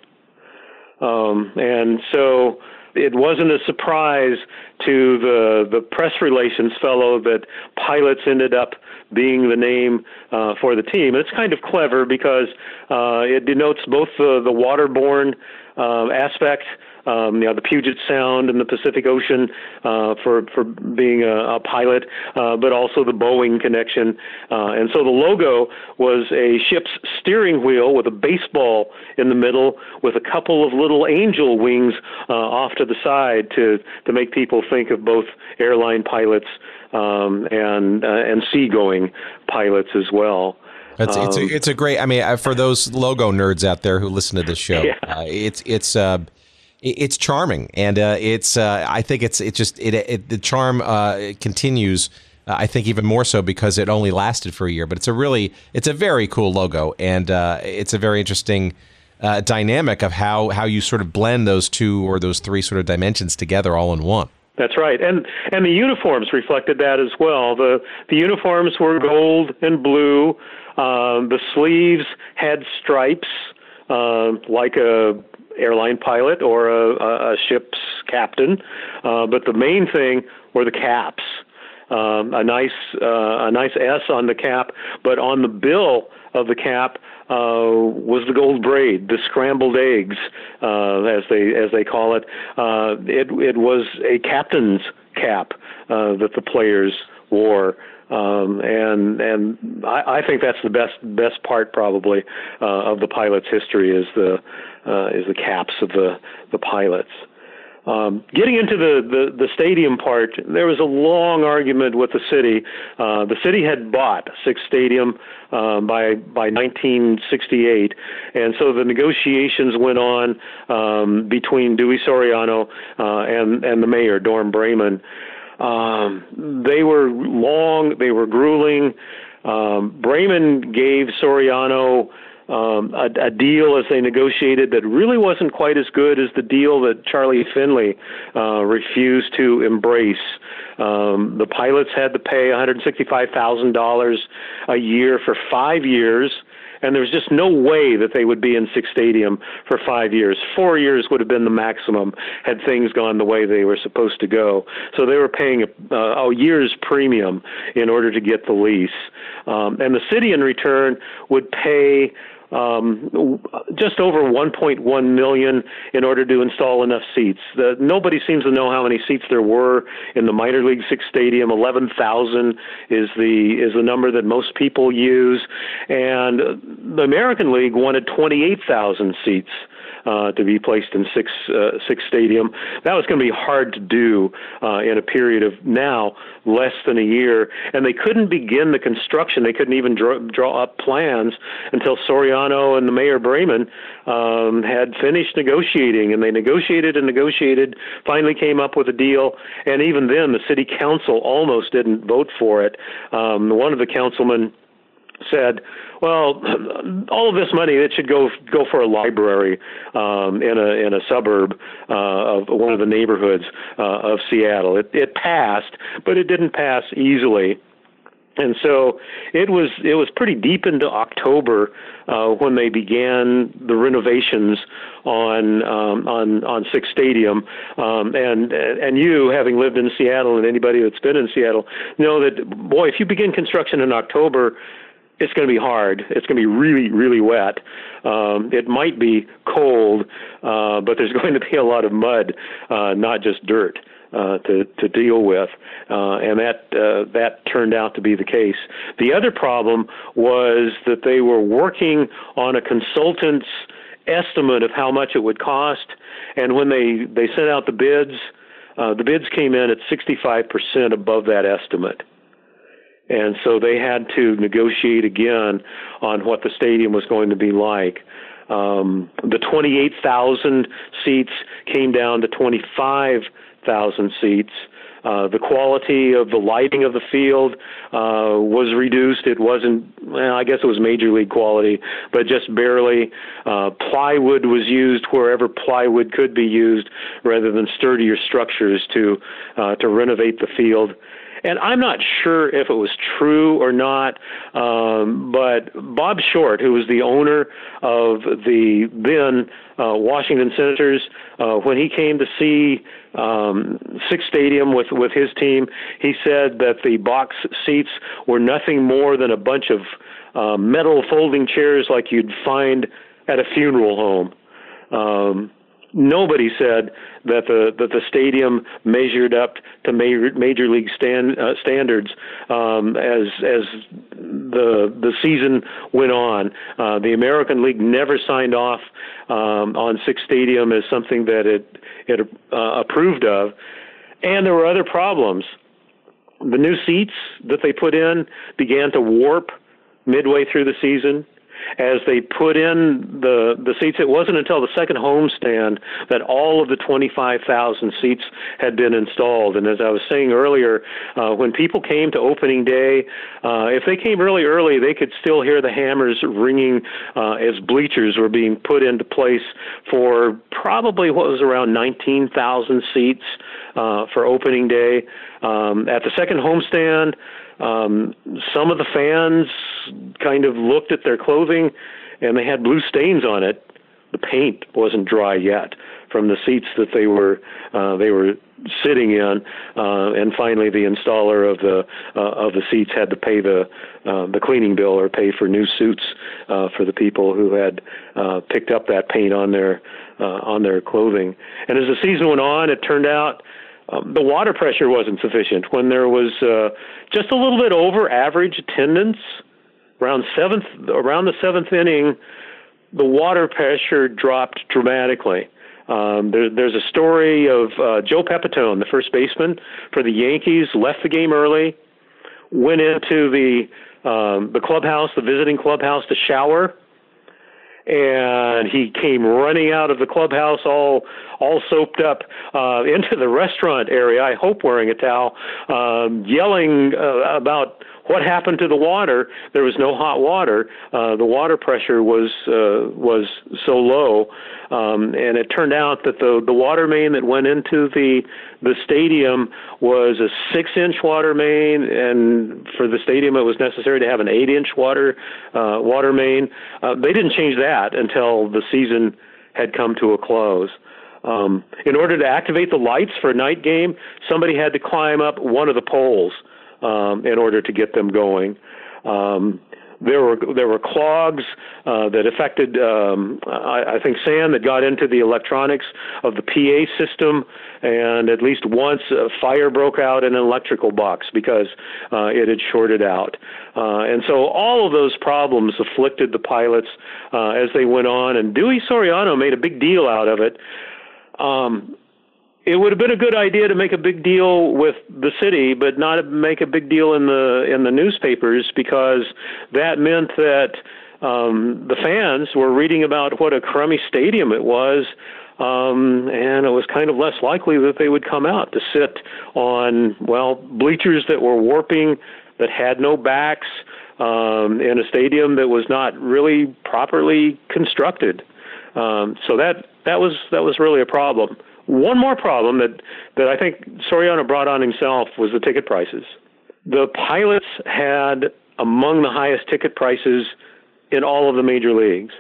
Um, and so it wasn't a surprise to the the press relations fellow that pilots ended up being the name uh, for the team. And it's kind of clever because uh, it denotes both the the waterborne uh, aspect um, you know, the Puget Sound and the Pacific Ocean uh, for for being a, a pilot, uh, but also the Boeing connection. Uh, and so the logo was a ship's steering wheel with a baseball in the middle, with a couple of little angel wings uh, off to the side to to make people think of both airline pilots um, and uh, and seagoing pilots as well. It's um, it's, a, um, it's a great. I mean, for those logo nerds out there who listen to this show, yeah. uh, it's it's uh, it's charming, and uh, it's uh, I think it's it just it, it the charm uh, continues. Uh, I think even more so because it only lasted for a year, but it's a really it's a very cool logo, and uh, it's a very interesting uh, dynamic of how how you sort of blend those two or those three sort of dimensions together all in one. That's right, and and the uniforms reflected that as well. the The uniforms were gold and blue. Um, the sleeves had stripes, uh, like a airline pilot or a, a ship's captain. Uh, but the main thing were the caps. Um, a nice uh, a nice S on the cap, but on the bill of the cap uh, was the gold braid, the scrambled eggs, uh, as they as they call it. Uh, it it was a captain's cap uh, that the players wore. Um, and and I, I think that's the best best part probably uh, of the pilot's history is the uh, is the caps of the the pilots. Um, getting into the, the, the, stadium part, there was a long argument with the city. Uh, the city had bought Sick's Stadium uh, by by 1968, and so the negotiations went on um, between Dewey Soriano uh, and and the mayor Dorm Braman. Um, they were long, they were grueling. Um, Braman gave Soriano um, a, a deal as they negotiated that really wasn't quite as good as the deal that Charlie Finley uh, refused to embrace. Um, the pilots had to pay $165,000 a year for five years and there was just no way that they would be in Sick's Stadium for five years. Four years would have been the maximum had things gone the way they were supposed to go. So they were paying a, uh, a year's premium in order to get the lease, um, and the city in return would pay um, just over 1.1 million in order to install enough seats. The, nobody seems to know how many seats there were in the minor league Sick's stadium. 11,000 is the is the number that most people use, and the American League wanted 28,000 seats uh, to be placed in Sick's uh, Sick's stadium. That was going to be hard to do uh, in a period of now less than a year, and they couldn't begin the construction. They couldn't even draw, draw up plans until Soriano and the mayor Braman um, had finished negotiating, and they negotiated and negotiated. Finally, came up with a deal, and even then, the city council almost didn't vote for it. Um, one of the councilmen said, well, all of this money it should go go for a library um, in a in a suburb uh, of one of the neighborhoods uh, of Seattle. It, it passed, but it didn't pass easily. And so it was it was pretty deep into October uh, when they began the renovations on um, on on Sick's Stadium. Um, and and you, having lived in Seattle, and anybody that's been in Seattle, know that boy, if you begin construction in October, it's going to be hard. It's going to be really, really wet. Um, it might be cold, uh, but there's going to be a lot of mud, uh, not just dirt. Uh, to to deal with, uh, and that uh, that turned out to be the case. The other problem was that they were working on a consultant's estimate of how much it would cost, and when they they sent out the bids, uh, the bids came in at 65% above that estimate. And so they had to negotiate again on what the stadium was going to be like. Um, the 28,000 seats came down to 25,000 seats. Uh, the quality of the lighting of the field uh, was reduced. It wasn't, well, I guess it was major league quality, but just barely. Uh, plywood was used wherever plywood could be used, rather than sturdier structures to uh, to renovate the field. And I'm not sure if it was true or not, um, but Bob Short, who was the owner of the then uh, Washington Senators, uh, when he came to see um, Sick's Stadium with, with his team, he said that the box seats were nothing more than a bunch of uh, metal folding chairs like you'd find at a funeral home. Um, nobody said that the that the stadium measured up to major, major league stand, uh, standards um, as as the the season went on. Uh, the American League never signed off um, on Sick's Stadium as something that it it uh, approved of, and there were other problems. The new seats that they put in began to warp midway through the season as they put in the the seats. It wasn't until the second homestand that all of the 25,000 seats had been installed. And as I was saying earlier, uh, when people came to opening day, uh, if they came really early, they could still hear the hammers ringing uh, as bleachers were being put into place for probably what was around 19,000 seats uh, for opening day. Um, at the second homestand, um, some of the fans kind of looked at their clothing and they had blue stains on it. The paint wasn't dry yet from the seats that they were uh, they were sitting in, uh, and finally the installer of the uh, of the seats had to pay the uh, the cleaning bill or pay for new suits uh, for the people who had uh, picked up that paint on their uh, on their clothing. And as the season went on, it turned out um, the water pressure wasn't sufficient when there was uh, just a little bit over average attendance around seventh around the seventh inning. The water pressure dropped dramatically. Um, there, there's a story of uh, Joe Pepitone, the first baseman for the Yankees, left the game early, went into the um, the clubhouse, the visiting clubhouse, to shower and he came running out of the clubhouse all all soaped up uh, into the restaurant area. I hope wearing a towel, um, yelling uh, about what happened to the water. There was no hot water. Uh, the water pressure was uh, was so low, um, and it turned out that the the water main that went into the the stadium was a six inch water main, and for the stadium it was necessary to have an eight inch water uh, water main. Uh, they didn't change that until the season had come to a close. Um, in order to activate the lights for a night game, somebody had to climb up one of the poles um, in order to get them going. Um, there were there were clogs uh, that affected, um, I, I think, sand that got into the electronics of the PA system, and at least once a fire broke out in an electrical box because uh, it had shorted out. Uh, and so all of those problems afflicted the pilots uh, as they went on, and Dewey Soriano made a big deal out of it. Um, it would have been a good idea to make a big deal with the city, but not make a big deal in the in the newspapers because that meant that um, the fans were reading about what a crummy stadium it was, um, and it was kind of less likely that they would come out to sit on well bleachers that were warping, that had no backs, um, in a stadium that was not really properly constructed. Um, so that that was that was really a problem. One more problem that, that I think Soriano brought on himself was the ticket prices. The pilots had among the highest ticket prices in all of the major leagues.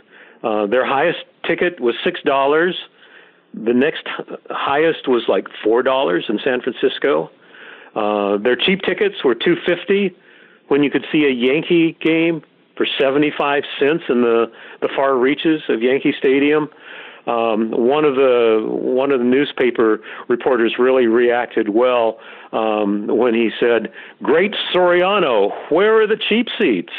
Uh, their highest ticket was six dollars. The next highest was like four dollars in San Francisco. Uh, their cheap tickets were two fifty when you could see a Yankee game for seventy five cents in the the far reaches of Yankee Stadium. Um, one of the one of the newspaper reporters really reacted well um, when he said, "Great Soriano, where are the cheap seats?"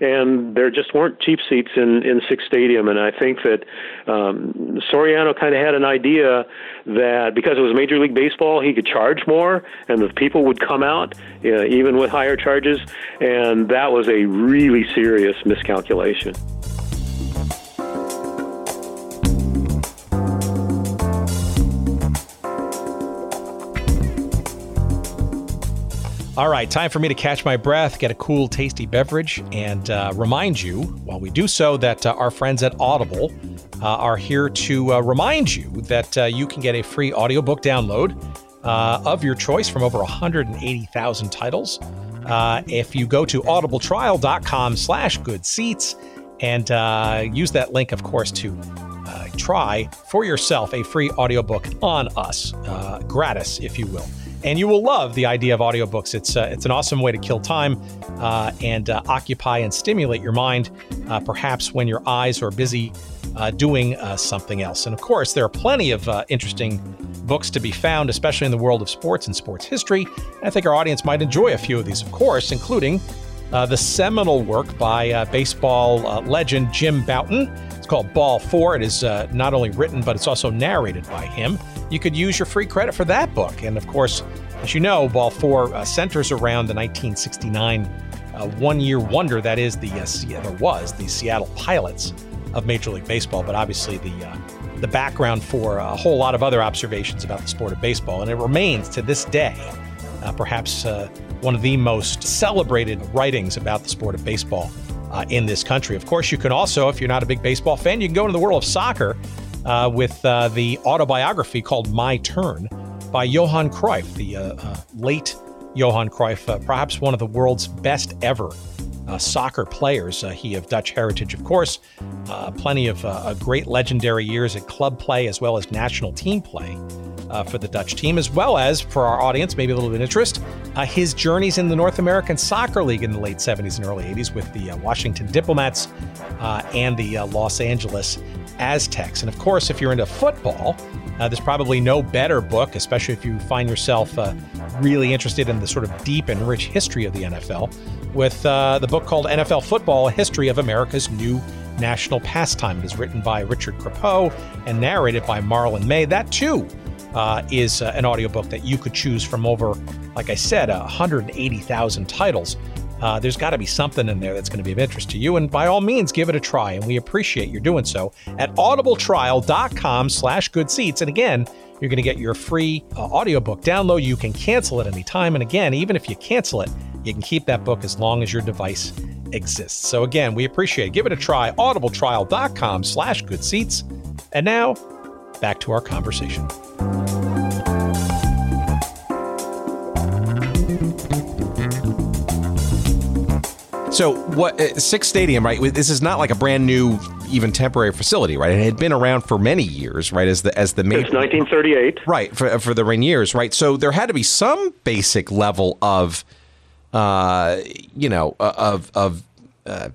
and there just weren't cheap seats in in Sick's Stadium. And I think that um, Soriano kind of had an idea that because it was Major League Baseball, he could charge more, and the people would come out uh, even with higher charges. And that was a really serious miscalculation. All right, time for me to catch my breath, get a cool, tasty beverage, and uh, remind you, while we do so, that uh, our friends at Audible uh, are here to uh, remind you that uh, you can get a free audiobook download uh, of your choice from over 180,000 titles. if you go to audibletrial.com slash good seats and use that link, of course, to try for yourself a free audiobook on us, gratis, if you will and you will love the idea of audiobooks. It's uh, it's an awesome way to kill time uh, and uh, occupy and stimulate your mind, uh, perhaps when your eyes are busy uh, doing uh, something else. And of course, there are plenty of interesting books to be found, especially in the world of sports and sports history. I think our audience might enjoy a few of these, of course, including the seminal work by baseball legend Jim Bouton. It's called Ball Four. It is not only written, but it's also narrated by him you could use your free credit for that book. And of course, as you know, Ball 4 uh, centers around the 1969 uh, one year wonder that is the, uh, there was, the Seattle Pilots of Major League Baseball, but obviously the, uh, the background for a whole lot of other observations about the sport of baseball. And it remains to this day, uh, perhaps uh, one of the most celebrated writings about the sport of baseball in this country. Of course, you can also, if you're not a big baseball fan, you can go into the world of soccer uh, with uh, the autobiography called My Turn by Johan Cruyff, the uh, uh late Johan Cruyff, uh, perhaps one of the world's best ever uh, soccer players. he of Dutch heritage, of course. plenty of great legendary years at club play as well as national team play. Uh, for the Dutch team, as well as for our audience, maybe a little bit of interest, uh, his journeys in the North American Soccer League in the late 70s and early 80s with the uh, Washington Diplomats and the Los Angeles Aztecs. And of course, if you're into football, uh, there's probably no better book, especially if you find yourself uh, really interested in the sort of deep and rich history of the NFL, with uh, the book called NFL Football A History of America's New National Pastime. It is written by Richard Crepeau and narrated by Marlon May. That, too, uh, is uh, an audiobook that you could choose from over, like I said, 180,000 titles uh, there's got to be something in there that's going to be of interest to you. And by all means, give it a try. And we appreciate you doing so at audibletrial.com slash good seats. And again, you're going to get your free uh, audiobook download. You can cancel it anytime. And again, even if you cancel it, you can keep that book as long as your device exists. So again, we appreciate it. Give it a try. audibletrial.com slash good seats. And now back to our conversation. So what? Uh, Sick's Stadium, right? This is not like a brand new, even temporary facility, right? It had been around for many years, right? As the as the main, 1938, right? For for the Rainiers, right? So there had to be some basic level of, uh, you know, uh, of of uh,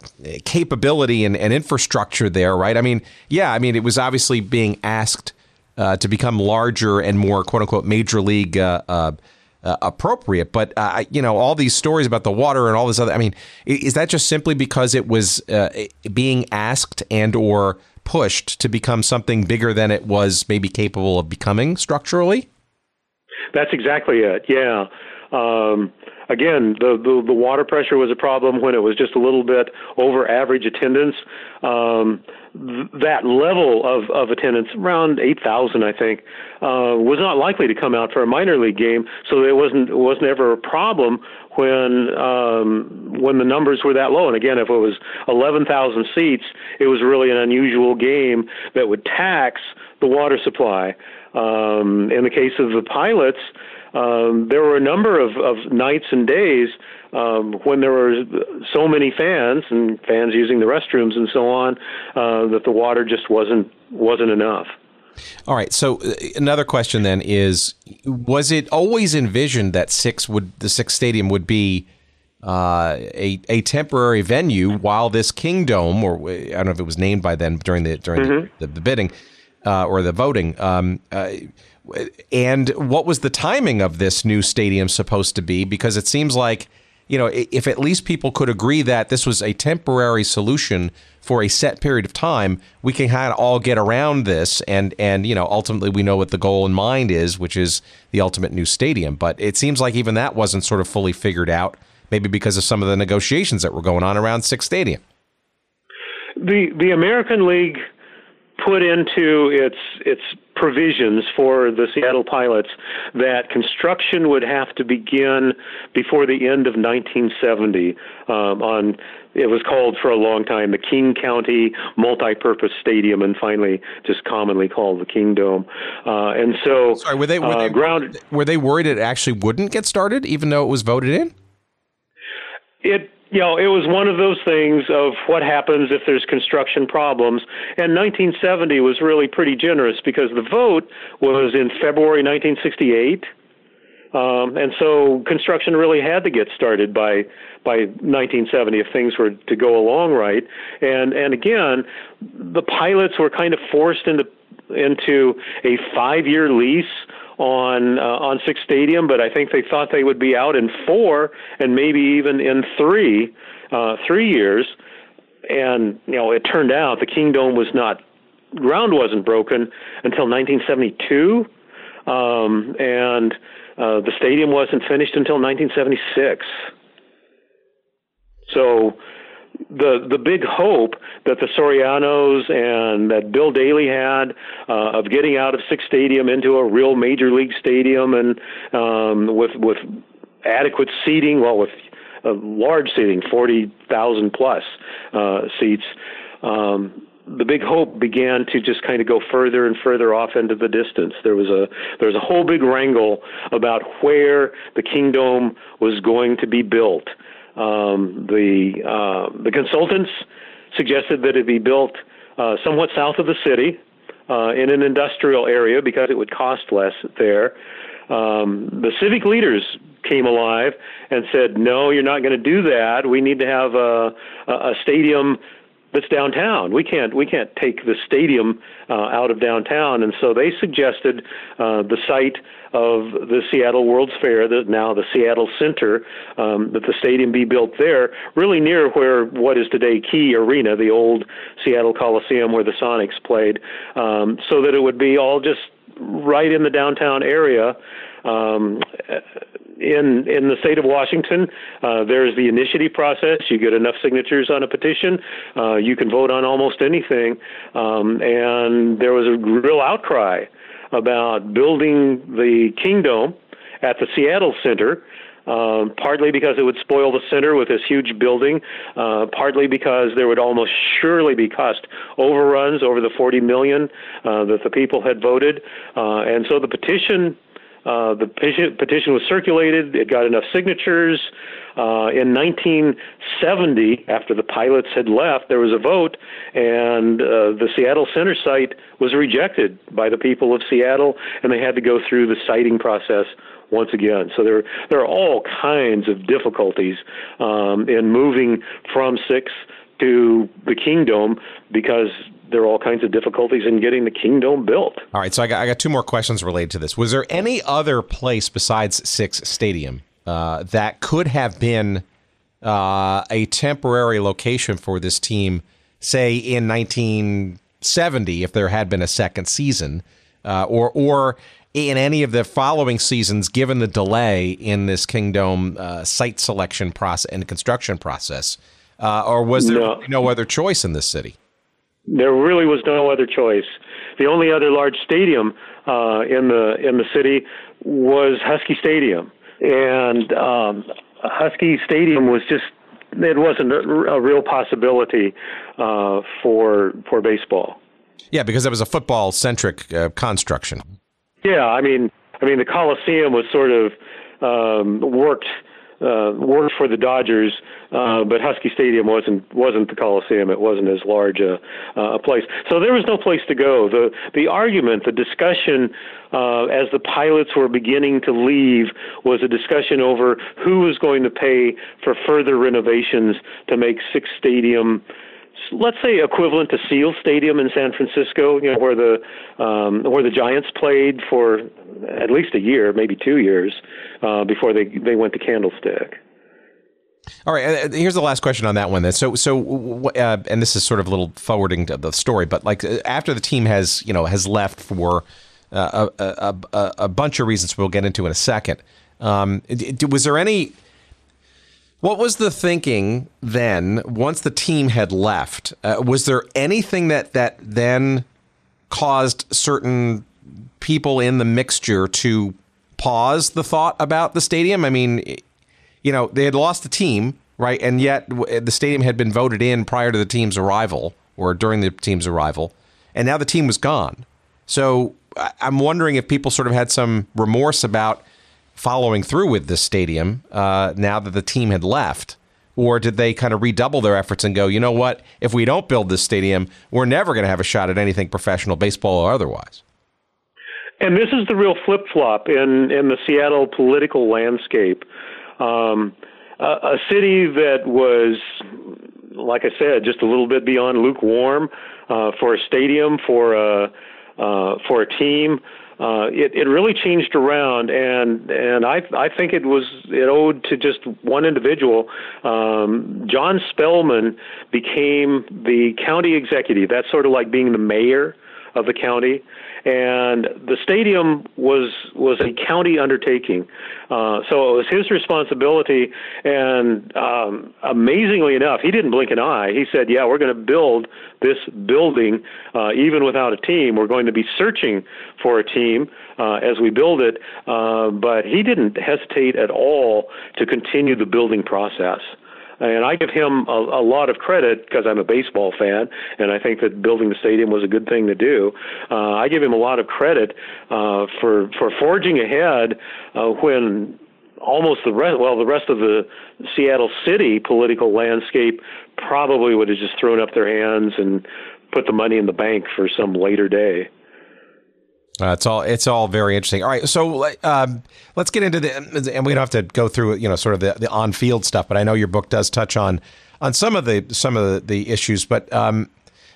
capability and, and infrastructure there, right? I mean, yeah, I mean, it was obviously being asked uh, to become larger and more quote unquote major league uh, uh uh, appropriate. But you know, all these stories about the water and all this other. I mean, is that just simply because it was being asked and or pushed to become something bigger than it was maybe capable of becoming structurally? That's exactly it. Yeah. Um, again, the, the, the water pressure was a problem when it was just a little bit over average attendance. Um, th- that level of, of attendance, around 8,000, I think, uh, was not likely to come out for a minor league game. So it wasn't wasn't ever a problem when um, when the numbers were that low. And again, if it was 11,000 seats, it was really an unusual game that would tax the water supply. Um, in the case of the pilots, um, there were a number of, of nights and days um, when there were so many fans and fans using the restrooms and so on uh, that the water just wasn't wasn't enough. All right. So uh, another question then is: Was it always envisioned that Sick's would the Sick's Stadium would be uh, a a temporary venue while this Kingdome, or I don't know if it was named by then during the during mm-hmm. the, the, bidding uh, or the voting. Um, uh, and what was the timing of this new stadium supposed to be? Because it seems like, you know, if at least people could agree that this was a temporary solution for a set period of time, we can kind of all get around this, and and you know, ultimately we know what the goal in mind is, which is the ultimate new stadium. But it seems like even that wasn't sort of fully figured out, maybe because of some of the negotiations that were going on around Sick's Stadium. The the American League put into its its provisions for the Seattle Pilots that construction would have to begin before the end of 1970 um, on it was called for a long time the King County Multi-Purpose Stadium, and finally just commonly called the Kingdome. Uh, and so, sorry, were they were, uh, they, ground, were they worried it actually wouldn't get started, even though it was voted in? It you know, it was one of those things of what happens if there's construction problems. And 1970 was really pretty generous because the vote was in February 1968. Um, and so construction really had to get started by by 1970 if things were to go along right. And and again, the pilots were kind of forced into into a five year lease on uh, on Sick's Stadium, but I think they thought they would be out in four and maybe even in three uh, three years. And you know, it turned out the Kingdome was not ground wasn't broken until 1972, um, and uh, the stadium wasn't finished until 1976. So the the big hope that the Sorianos and that Bill Daley had uh, of getting out of Sick's Stadium into a real major league stadium and um, with with adequate seating, well, with a large seating, forty thousand plus uh, seats. Um, the big hope began to just kind of go further and further off into the distance. There was a there was a whole big wrangle about where the Kingdome was going to be built. Um, the uh, the consultants suggested that it be built uh, somewhat south of the city uh, in an industrial area because it would cost less there. Um, the civic leaders came alive and said, "No, you're not going to do that. We need to have a, a stadium that's downtown. We can't we can't take the stadium uh, out of downtown, and so they suggested uh, the site of the Seattle World's Fair, the, now the Seattle Center, um, that the stadium be built there, really near where what is today Key Arena, the old Seattle Coliseum where the Sonics played, um, so that it would be all just right in the downtown area. Um, in in the state of Washington, uh, there's the initiative process. You get enough signatures on a petition, uh, you can vote on almost anything. Um, and there was a real outcry about building the Kingdome at the Seattle Center. Um, partly because it would spoil the center with this huge building, uh, partly because there would almost surely be cost overruns over the 40 million uh, that the people had voted, uh, and so the petition uh, the petition was circulated. It got enough signatures. Uh, in 1970, after the pilots had left, there was a vote, and uh, the Seattle Center site was rejected by the people of Seattle, and they had to go through the siting process once again. So there there are all kinds of difficulties um, in moving from Sick's to the Kingdome because there are all kinds of difficulties in getting the Kingdome built. All right, so I got, I got two more questions related to this. Was there any other place besides Sick's Stadium uh, that could have been uh, a temporary location for this team, say in 1970, if there had been a second season, uh, or or in any of the following seasons, given the delay in this Kingdome uh, site selection process and construction process? Uh, or was there no. no other choice in this city? There really was no other choice. The only other large stadium uh, in the in the city was Husky Stadium, and um, Husky Stadium was just it wasn't a, a real possibility uh, for for baseball. Yeah, because it was a football centric uh, construction. Yeah, I mean, I mean the Coliseum was sort of um, worked uh, worked for the Dodgers, uh, but Husky Stadium wasn't wasn't the Coliseum. It wasn't as large a, uh a place, so there was no place to go. the The argument, the discussion, uh, as the pilots were beginning to leave, was a discussion over who was going to pay for further renovations to make Sick's Stadium let's say equivalent to Seal Stadium in San Francisco, you know, where the um, where the Giants played for at least a year, maybe two years, uh, before they they went to Candlestick. All right, uh, here's the last question on that one. Then, so, so, uh, and this is sort of a little forwarding to the story, but like uh, after the team has, you know, has left for uh, a, a, a, a, bunch of reasons we'll get into in a second. Um, was there any what was the thinking then once the team had left? Uh, was there anything that that then caused certain people in the mixture to pause the thought about the stadium? I mean, you know, they had lost the team, right? And yet the stadium had been voted in prior to the team's arrival or during the team's arrival, and now the team was gone. So I'm wondering if people sort of had some remorse about following through with this stadium uh, now that the team had left. Or did they kind of redouble their efforts and go, you know what? If we don't build this stadium, we're never going to have a shot at anything professional, baseball or otherwise. And this is the real flip flop in, in the Seattle political landscape. Um, a, a city that was, like I said, just a little bit beyond lukewarm uh, for a stadium, for a uh, for a team. Uh, it, it really changed around, and and I I think it was it owed to just one individual. Um, John Spellman became the county executive. That's sort of like being the mayor of the county, and the stadium was was a county undertaking. Uh, so it was his responsibility, and um, amazingly enough, he didn't blink an eye. He said, "Yeah, we're going to build this building, uh, even without a team. We're going to be searching for a team uh, as we build it." Uh, but he didn't hesitate at all to continue the building process. And I give him a, a lot of credit because I'm a baseball fan, and I think that building the stadium was a good thing to do. Uh, I give him a lot of credit uh, for for forging ahead uh, when almost the rest well the rest of the Seattle city political landscape probably would have just thrown up their hands and put the money in the bank for some later day. Uh, it's all it's all very interesting. All right, so um, let's get into the and we don't have to go through you know sort of the, the on field stuff, but I know your book does touch on on some of the some of the, issues. But um,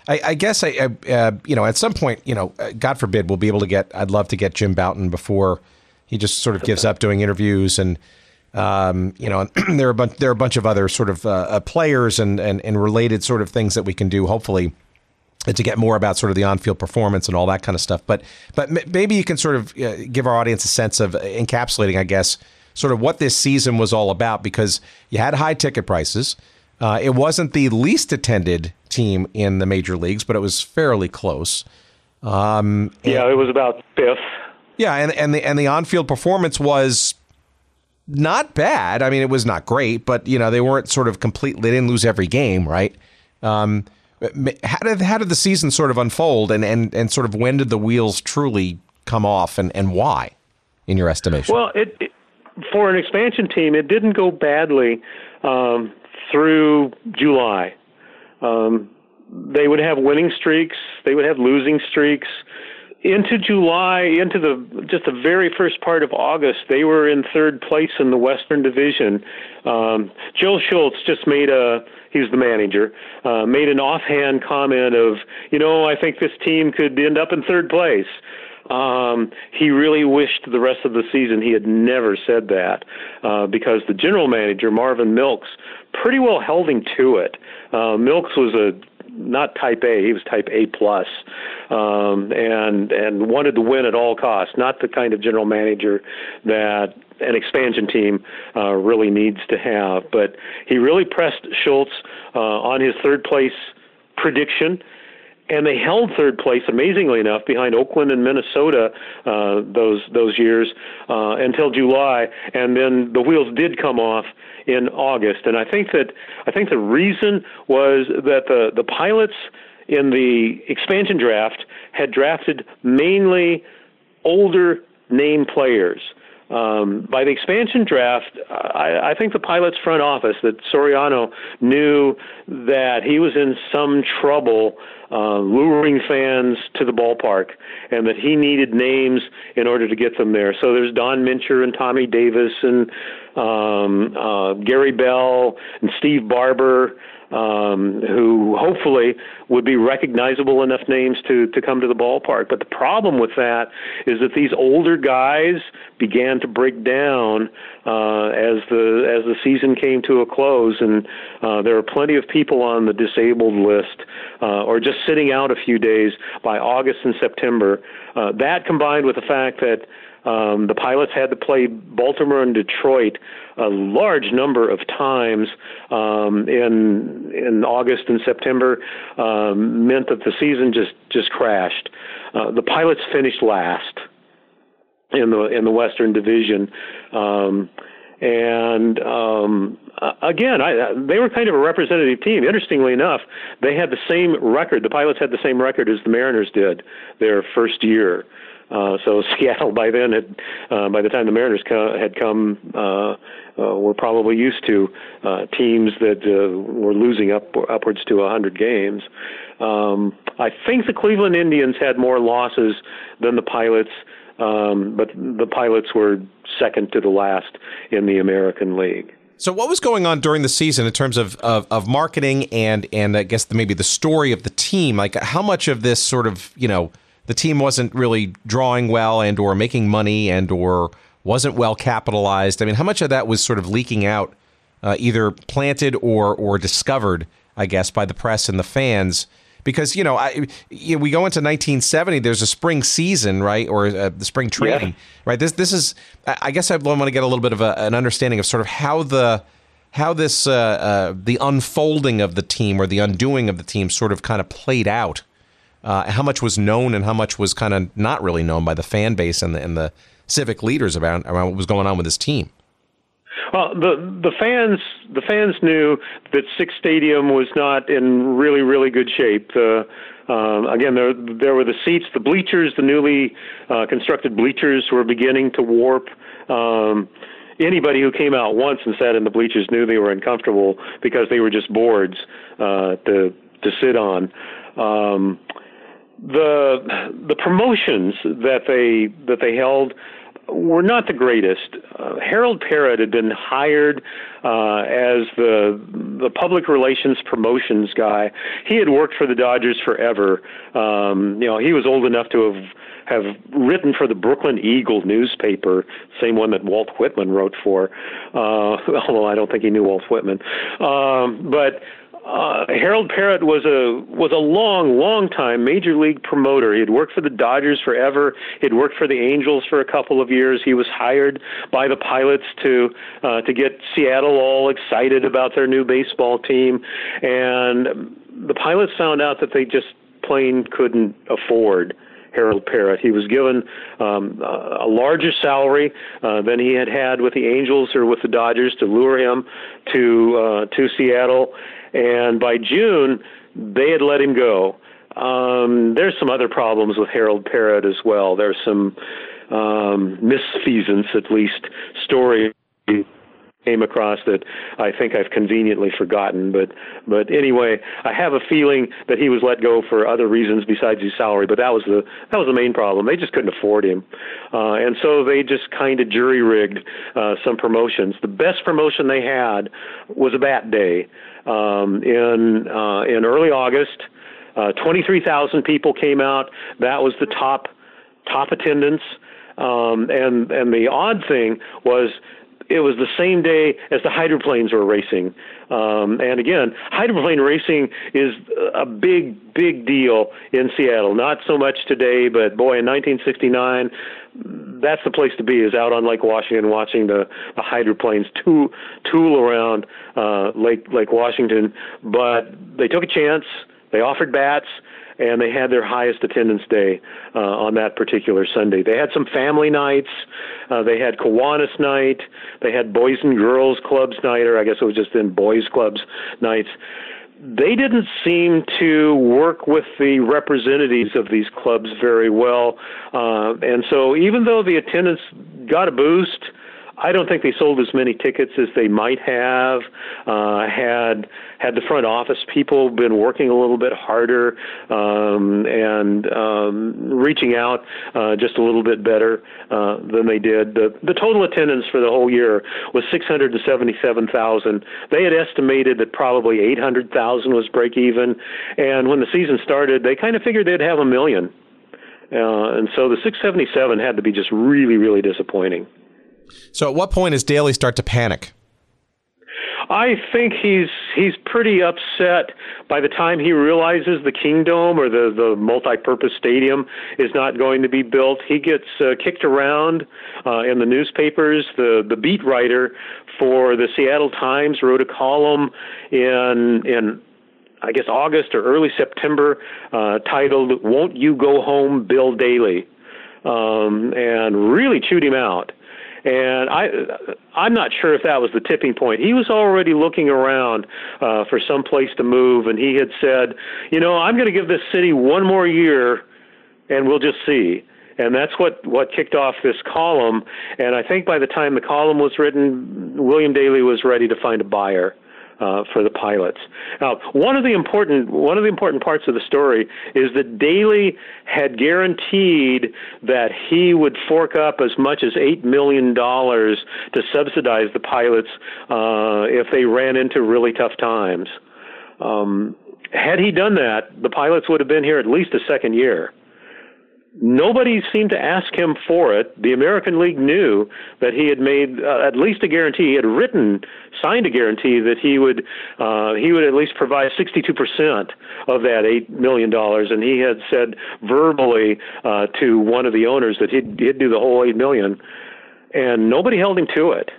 I, I, guess I, uh, you know at some point you know uh, God forbid we'll be able to get I'd love to get Jim Bouton before he just sort of gives up doing interviews and. Um, you know, there are a bunch, there are a bunch of other sort of uh, uh, players and, and and related sort of things that we can do. Hopefully, to get more about sort of the on-field performance and all that kind of stuff. But but maybe you can sort of uh, give our audience a sense of encapsulating, I guess, sort of what this season was all about because you had high ticket prices. Uh, it wasn't the least attended team in the major leagues, but it was fairly close. Um, yeah, it was about fifth. Yeah, and and the and the on-field performance was not bad. I mean, it was not great, but you know they weren't sort of completely. They didn't lose every game, right? Um, how did how did the season sort of unfold, and and and sort of when did the wheels truly come off, and and why, in your estimation? Well, it, it for an expansion team, it didn't go badly um, through July. Um, they would have winning streaks, they would have losing streaks. Into July, into the just the very first part of August, they were in third place in the Western Division. Um, Joe Schultz just made a he's the manager, uh, made an offhand comment of, you know, I think this team could end up in third place. Um, he really wished the rest of the season he had never said that uh, because the general manager Marvin Milkes pretty well held him to it. Uh, Milkes was a not type A. He was type A plus, um, and and wanted to win at all costs. Not the kind of general manager that an expansion team uh, really needs to have. But he really pressed Schultz uh, on his third place prediction and they held third place, amazingly enough, behind Oakland and Minnesota uh, those those years uh, until July, and then the wheels did come off in August. And I think that I think the reason was that the the pilots in the expansion draft had drafted mainly older name players. Um, by the expansion draft, I, I think the Pilots front office that Soriano knew that he was in some trouble uh, luring fans to the ballpark, and that he needed names in order to get them there. So there's Don Mincher and Tommy Davis and um, uh, Gary Bell and Steve Barber um, who hopefully would be recognizable enough names to to come to the ballpark. But the problem with that is that these older guys began to break down uh, as the as the season came to a close, and uh, there are plenty of people on the disabled list uh, or just sitting out a few days by August and September. Uh, that combined with the fact that Um, the pilots had to play Baltimore and Detroit a large number of times um, in in August and September. Um, meant that the season just just crashed. Uh, the pilots finished last in the in the Western Division. Um, and um, again, I, they were kind of a representative team. Interestingly enough, they had the same record. The pilots had the same record as the Mariners did their first year. Uh, so Seattle by then had, uh, by the time the Mariners co- had come, uh, uh, were probably used to uh, teams that uh, were losing up upwards to 100 games. Um, I think the Cleveland Indians had more losses than the Pilots, um, but the Pilots were second to the last in the American League. So, what was going on during the season in terms of, of, of marketing and and I guess the, maybe the story of the team? Like, how much of this sort of you know the team wasn't really drawing well and or making money and or wasn't well capitalized. I mean, how much of that was sort of leaking out, uh, either planted or or discovered, I guess, by the press and the fans? Because you know, I, you know, we go into 1970. There's a spring season, right, or uh, the spring training, yeah. right? This this is. I guess I want to get a little bit of a, an understanding of sort of how the how this uh, uh, the unfolding of the team or the undoing of the team sort of kind of played out uh, how much was known and how much was kind of not really known by the fan base and the, and the civic leaders about, about what was going on with this team? Well, the the fans the fans knew that Sick's Stadium was not in really really good shape. Uh, um, again, there there were the seats, the bleachers, the newly uh, constructed bleachers were beginning to warp. Um, anybody who came out once and sat in the bleachers knew they were uncomfortable because they were just boards uh, to to sit on. Um, the the promotions that they that they held were not the greatest. Uh, Harold Parrott had been hired uh, as the the public relations promotions guy. He had worked for the Dodgers forever. Um, you know, he was old enough to have have written for the Brooklyn Eagle newspaper, same one that Walt Whitman wrote for. Uh, although I don't think he knew Walt Whitman, um, but uh, Harold Parrott was a was a long, long time major league promoter. He had worked for the Dodgers forever. He had worked for the Angels for a couple of years. He was hired by the Pilots to uh, to get Seattle all excited about their new baseball team, and the Pilots found out that they just plain couldn't afford. Harold Parrott. He was given um, a larger salary uh, than he had had with the Angels or with the Dodgers to lure him to uh, to Seattle, and by June, they had let him go. Um, there's some other problems with Harold Parrott as well. There's some um, misfeasance, at least, story came across that I think I've conveniently forgotten. But but anyway, I have a feeling that he was let go for other reasons besides his salary. But that was the that was the main problem. They just couldn't afford him, uh, and so they just kind of jury rigged uh, some promotions. The best promotion they had was a bat day um, in uh, in early August. Uh, 23,000 people came out. That was the top top attendance. Um, and and the odd thing was it was the same day as the hydroplanes were racing. Um, and again, hydroplane racing is a big, big deal in Seattle. Not so much today, but boy, in 1969, that's the place to be. Is out on Lake Washington, watching the, the hydroplanes tool tool around uh, Lake Lake Washington. But they took a chance. They offered bats and they had their highest attendance day uh, on that particular Sunday. They had some family nights. Uh, they had Kiwanis night. They had Boys and Girls Clubs night, or I guess it was just in Boys Clubs nights. They didn't seem to work with the representatives of these clubs very well. Uh, and so even though the attendance got a boost, I don't think they sold as many tickets as they might have. Uh, had had the front office people been working a little bit harder um, and um, reaching out uh, just a little bit better uh, than they did. The the total attendance for the whole year was 677,000. They had estimated that probably 800,000 was break even, and when the season started, they kind of figured they'd have a million. Uh, and so the 677 had to be just really, really disappointing. So, at what point does Daley start to panic? I think he's he's pretty upset by the time he realizes the Kingdome or the the multi-purpose stadium is not going to be built. He gets uh, kicked around uh, in the newspapers. The the beat writer for the Seattle Times wrote a column in in I guess August or early September uh, titled "Won't You Go Home, Bill Daley," um, and really chewed him out. And I, I'm not sure if that was the tipping point. He was already looking around uh, for some place to move, and he had said, you know, I'm going to give this city one more year, and we'll just see and that's what what kicked off this column. And I think by the time the column was written, William Daley was ready to find a buyer uh, for the pilots. Now, one of the important one of the important parts of the story is that Daley had guaranteed that he would fork up as much as eight million dollars to subsidize the pilots uh, if they ran into really tough times. Um, had he done that, the pilots would have been here at least a second year. Nobody seemed to ask him for it. The American League knew that he had made uh, at least a guarantee. He had written, signed a guarantee that he would uh, he would at least provide 62 percent of that eight million dollars, and he had said verbally uh, to one of the owners that he'd, he'd do the whole eight million, and nobody held him to it.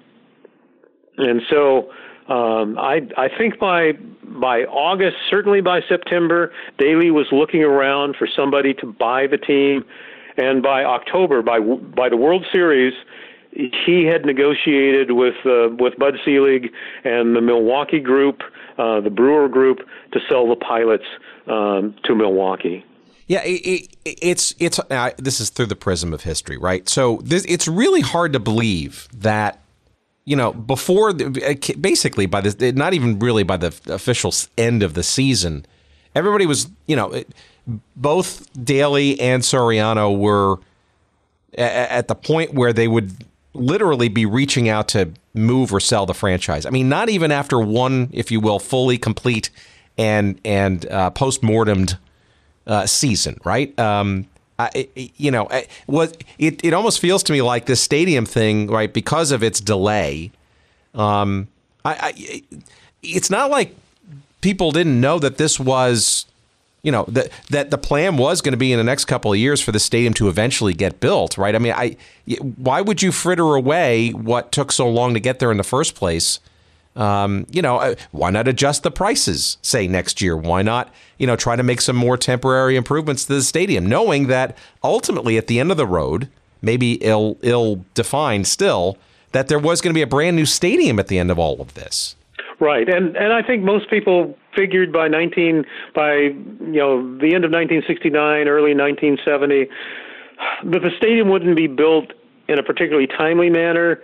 And so um, I I think by by August, certainly by September, Daley was looking around for somebody to buy the team, and by October, by by the World Series, he had negotiated with uh, with Bud Selig and the Milwaukee Group, uh, the Brewer Group, to sell the pilots um, to Milwaukee. Yeah, it, it, it's it's uh, this is through the prism of history, right? So this, it's really hard to believe that you know, before uh, basically by the not even really by the official end of the season, everybody was you know, both Daley and Soriano were at the point where they would literally be reaching out to move or sell the franchise. I mean, not even after one, if you will, fully complete and and uh, post mortemed uh, season, right? Um, I, you know, what it, it almost feels to me like this stadium thing, right? Because of its delay, um, I, I it's not like people didn't know that this was, you know, that that the plan was going to be in the next couple of years for the stadium to eventually get built, right? I mean, I why would you fritter away what took so long to get there in the first place? Um, you know, uh, why not adjust the prices, say next year? Why not, you know, try to make some more temporary improvements to the stadium, knowing that ultimately at the end of the road, maybe ill ill defined still, that there was going to be a brand new stadium at the end of all of this. Right, and and I think most people figured by 19 by you know the end of 1969, early 1970, that the stadium wouldn't be built in a particularly timely manner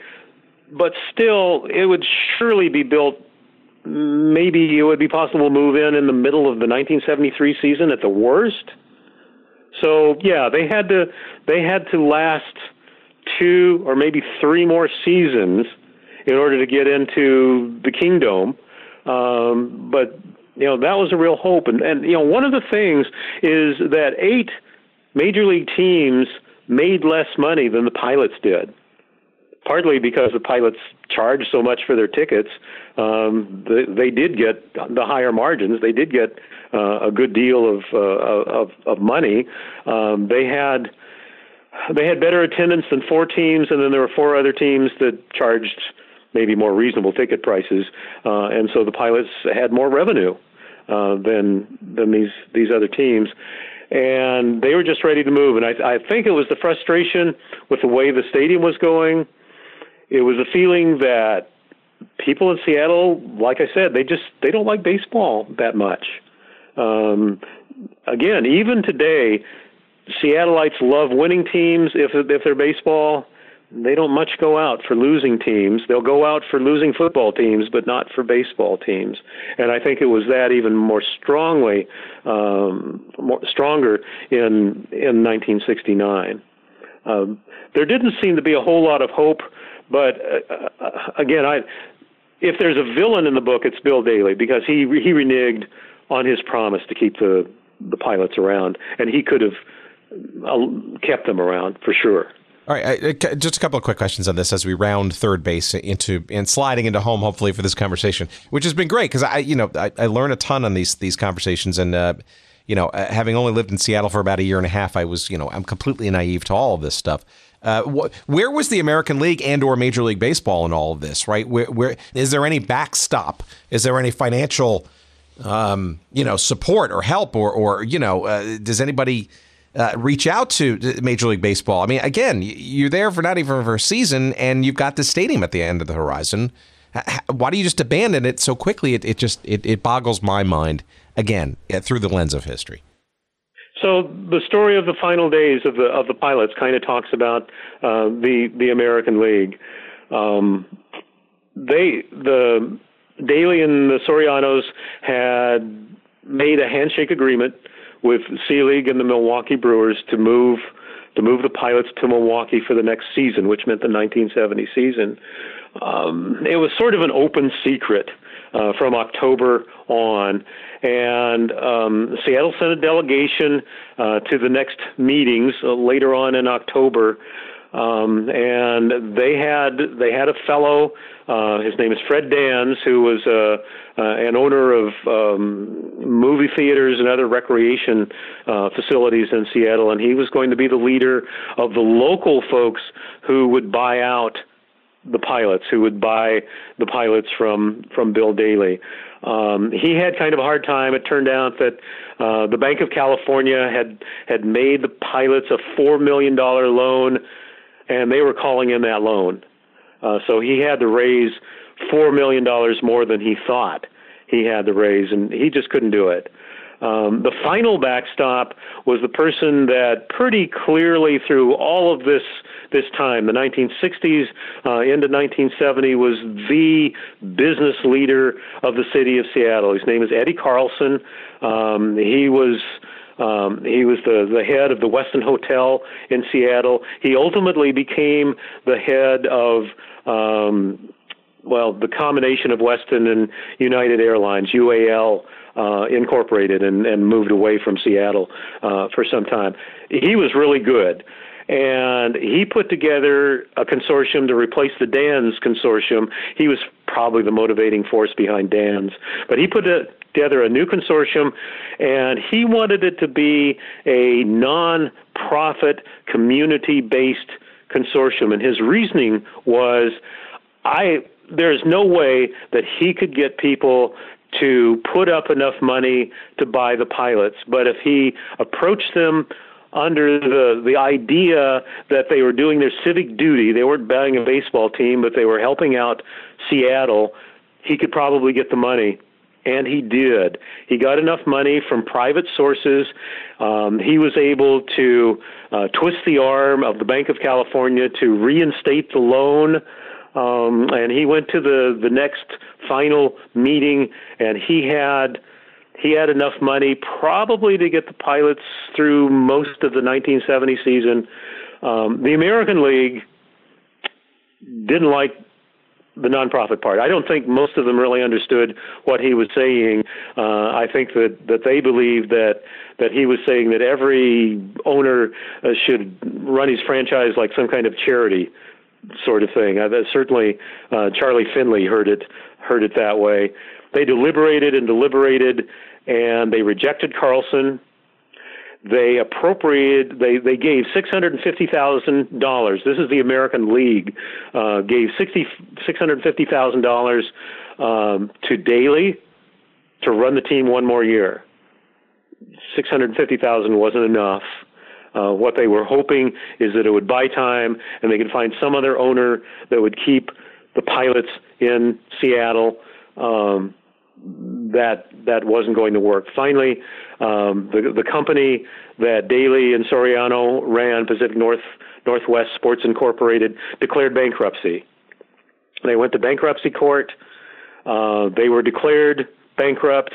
but still, it would surely be built. Maybe it would be possible to move in in the middle of the 1973 season at the worst. So yeah, they had to they had to last two or maybe three more seasons in order to get into the Kingdome. Um, but you know that was a real hope, and and you know one of the things is that eight major league teams made less money than the pilots did partly because the pilots charged so much for their tickets. Um, they, they did get the higher margins. They did get uh, a good deal of uh, of, of money. Um, they had they had better attendance than four teams, and then there were four other teams that charged maybe more reasonable ticket prices, uh, and so the pilots had more revenue uh, than than these these other teams and they were just ready to move. And I, I think it was the frustration with the way the stadium was going, it was a feeling that people in Seattle, like I said, they just they don't like baseball that much. Um, again, even today, Seattleites love winning teams. If if they're baseball, they don't much go out for losing teams. They'll go out for losing football teams, but not for baseball teams. And I think it was that even more strongly, um, more stronger in in 1969. Um, there didn't seem to be a whole lot of hope but uh, uh, again, I if there's a villain in the book, it's Bill Daley because he he reneged on his promise to keep the the pilots around, and he could have uh, kept them around for sure. All right, just a couple of quick questions on this as we round third base into and sliding into home, hopefully for this conversation, which has been great because I, you know, I, I, learn a ton on these these conversations, and uh, you know, uh, having only lived in Seattle for about a year and a half, I was, you know, I'm completely naive to all of this stuff. Uh, wh- where was the American League and or Major League Baseball in all of this? Right? Where, where is there any backstop? Is there any financial, um, you know, support or help, or or you know, uh, does anybody uh, reach out to Major League Baseball. I mean, again, you're there for not even for a season, and you've got the stadium at the end of the horizon. Why do you just abandon it so quickly? It, it just it, it boggles my mind again through the lens of history. So the story of the final days of the of the pilots kind of talks about uh, the the American League. Um, they the Daley and the Sorianos had made a handshake agreement with Selig and the Milwaukee Brewers to move to move the pilots to Milwaukee for the next season, which meant the 1970 season. Um, it was sort of an open secret uh, from October on, and um, Seattle sent a delegation uh, to the next meetings uh, later on in October. Um, and they had they had a fellow. Uh, his name is Fred Danz, who was uh, uh, an owner of um, movie theaters and other recreation uh, facilities in Seattle, and he was going to be the leader of the local folks who would buy out the pilots, who would buy the pilots from from Bill Daley. Um, he had kind of a hard time. It turned out that uh, the Bank of California had had made the pilots a four million dollar loan and they were calling in that loan. Uh, so he had to raise four million dollars more than he thought he had to raise, and he just couldn't do it. Um, the final backstop was the person that pretty clearly through all of this this time, the 1960s uh, into 1970, was the business leader of the city of Seattle. His name is Eddie Carlson. Um, he was um, he was the, the head of the Westin Hotel in Seattle. He ultimately became the head of, um, well, the combination of Westin and United Airlines, UAL. Uh, incorporated and, and moved away from Seattle uh, for some time. He was really good and he put together a consortium to replace the Danz consortium. He was probably the motivating force behind Danz, but he put together a new consortium, and he wanted it to be a non-profit, community-based consortium. And his reasoning was, I there's no way that he could get people to put up enough money to buy the pilots, but if he approached them under the the idea that they were doing their civic duty. They weren't buying a baseball team, but they were helping out Seattle. He could probably get the money. And he did. He got enough money from private sources. Um, he was able to uh, twist the arm of the Bank of California to reinstate the loan. Um, and he went to the, the next final meeting, and he had he had enough money probably to get the pilots through most of the 1970 season. Um, the American League didn't like the nonprofit part. I don't think most of them really understood what he was saying. Uh, I think that, that they believed that that he was saying that every owner uh, should run his franchise like some kind of charity sort of thing. Uh, certainly, uh, Charlie Finley heard it heard it that way. They deliberated and deliberated, and they rejected Carlson. They appropriated. They they gave six hundred and fifty thousand dollars. This is the American League. Uh, gave sixty six hundred fifty thousand dollars um, to Daley to run the team one more year. Six hundred fifty thousand wasn't enough. Uh, what they were hoping is that it would buy time and they could find some other owner that would keep the pilots in Seattle. Um, that that wasn't going to work. Finally, um, the the company that Daley and Soriano ran, Pacific North Northwest Sports Incorporated, declared bankruptcy. They went to bankruptcy court. Uh, they were declared bankrupt.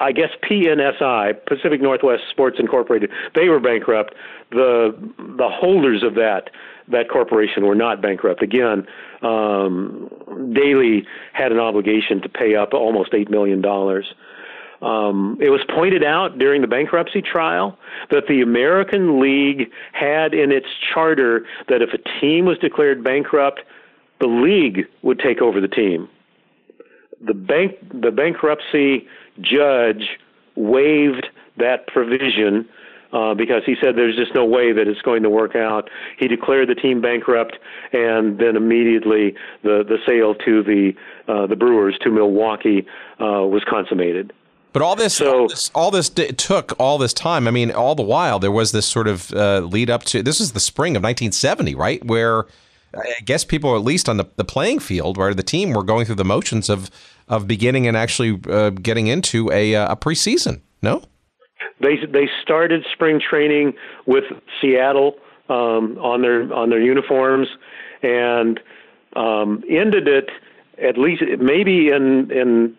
I guess PNSI, Pacific Northwest Sports Incorporated, they were bankrupt. The the holders of that that corporation were not bankrupt. Again, um, Daley had an obligation to pay up almost eight million dollars. um, it was pointed out during the bankruptcy trial that the American League had in its charter that if a team was declared bankrupt, the league would take over the team. The bank, the bankruptcy judge waived that provision uh, because he said there's just no way that it's going to work out. He declared the team bankrupt, and then immediately the the sale to the uh, the Brewers to Milwaukee uh, was consummated. But all this, so, all this, all this d- took all this time. I mean, all the while there was this sort of uh, lead up to. This is the spring of 1970, right? Where I guess people, at least on the, the playing field, where the team were going through the motions of of beginning and actually uh, getting into a, uh, a preseason. No, they they started spring training with Seattle um, on their on their uniforms, and um, ended it at least maybe in in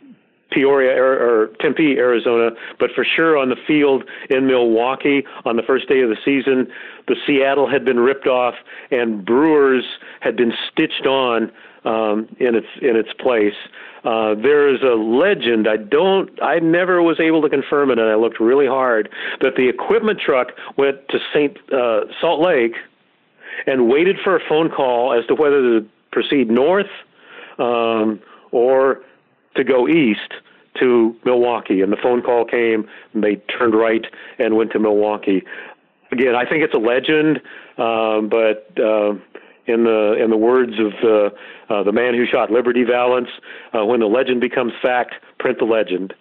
Peoria or, Tempe, Arizona, but for sure on the field in Milwaukee on the first day of the season. The Seattle had been ripped off, and Brewers had been stitched on um, in its in its place. Uh, there is a legend. I don't. I never was able to confirm it, and I looked really hard. That the equipment truck went to Saint uh, Salt Lake and waited for a phone call as to whether to proceed north um, or to go east to Milwaukee. And the phone call came, and they turned right and went to Milwaukee. Again, I think it's a legend, um, but uh, in the in the words of uh, uh, the man who shot Liberty Valance, uh, when the legend becomes fact, print the legend.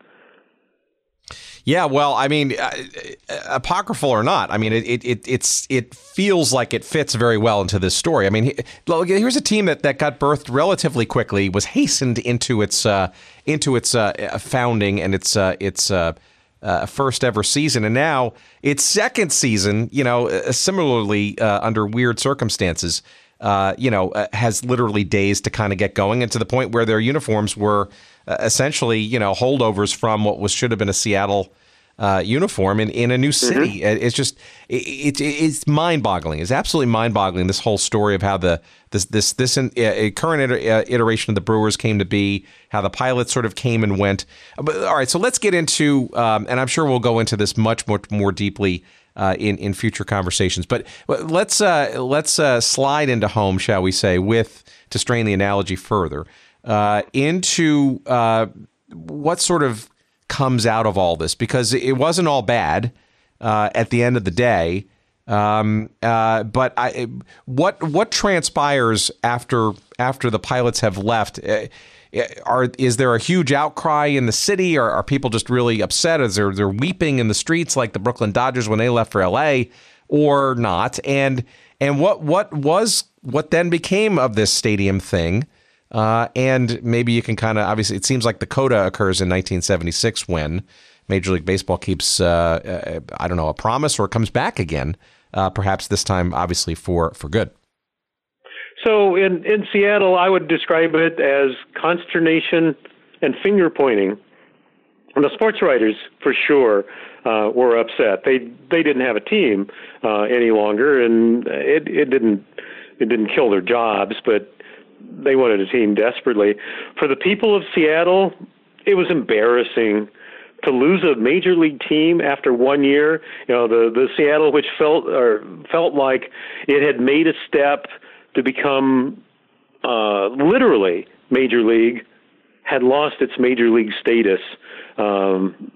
Yeah, well, I mean, uh, uh, apocryphal or not, I mean, it, it it's it feels like it fits very well into this story. I mean, here's a team that, that got birthed relatively quickly, was hastened into its uh, into its uh, founding and its uh, its uh, first ever season, and now its second season. You know, similarly under weird circumstances. you know, has literally days to kind of get going, and to the point where their uniforms were uh, essentially, you know, holdovers from what was should have been a Seattle uh, uniform in, in a new mm-hmm. city. Mm-hmm. It's just it, it, it's mind boggling. It's absolutely mind boggling. This whole story of how the this this this in, uh, current iter- uh, iteration of the Brewers came to be, how the pilots sort of came and went. But all right, so let's get into, um, and I'm sure we'll go into this much more more deeply. Uh, in in future conversations, but let's uh, let's uh, slide into home, shall we say, with to strain the analogy further uh, into uh, what sort of comes out of all this because it wasn't all bad uh, at the end of the day. Um, uh, but I, what what transpires after after the pilots have left? Uh, are is there a huge outcry in the city? Or are people just really upset? Is there they're weeping in the streets like the Brooklyn Dodgers when they left for L.A. or not? And and what what was what then became of this stadium thing? Uh, and maybe you can kind of obviously, it seems like the coda occurs in 1976 when Major League Baseball keeps, uh, uh, I don't know, a promise or comes back again, uh, perhaps this time, obviously, for, for good. So in, in Seattle, I would describe it as consternation and finger pointing. And the sports writers, for sure, uh, were upset. They they didn't have a team uh, any longer, and it it didn't it didn't kill their jobs, but they wanted a team desperately. For the people of Seattle, it was embarrassing to lose a major league team after one year. You know, the the Seattle, which felt or felt like it had made a step to become uh, literally major league, had lost its major league status. Um,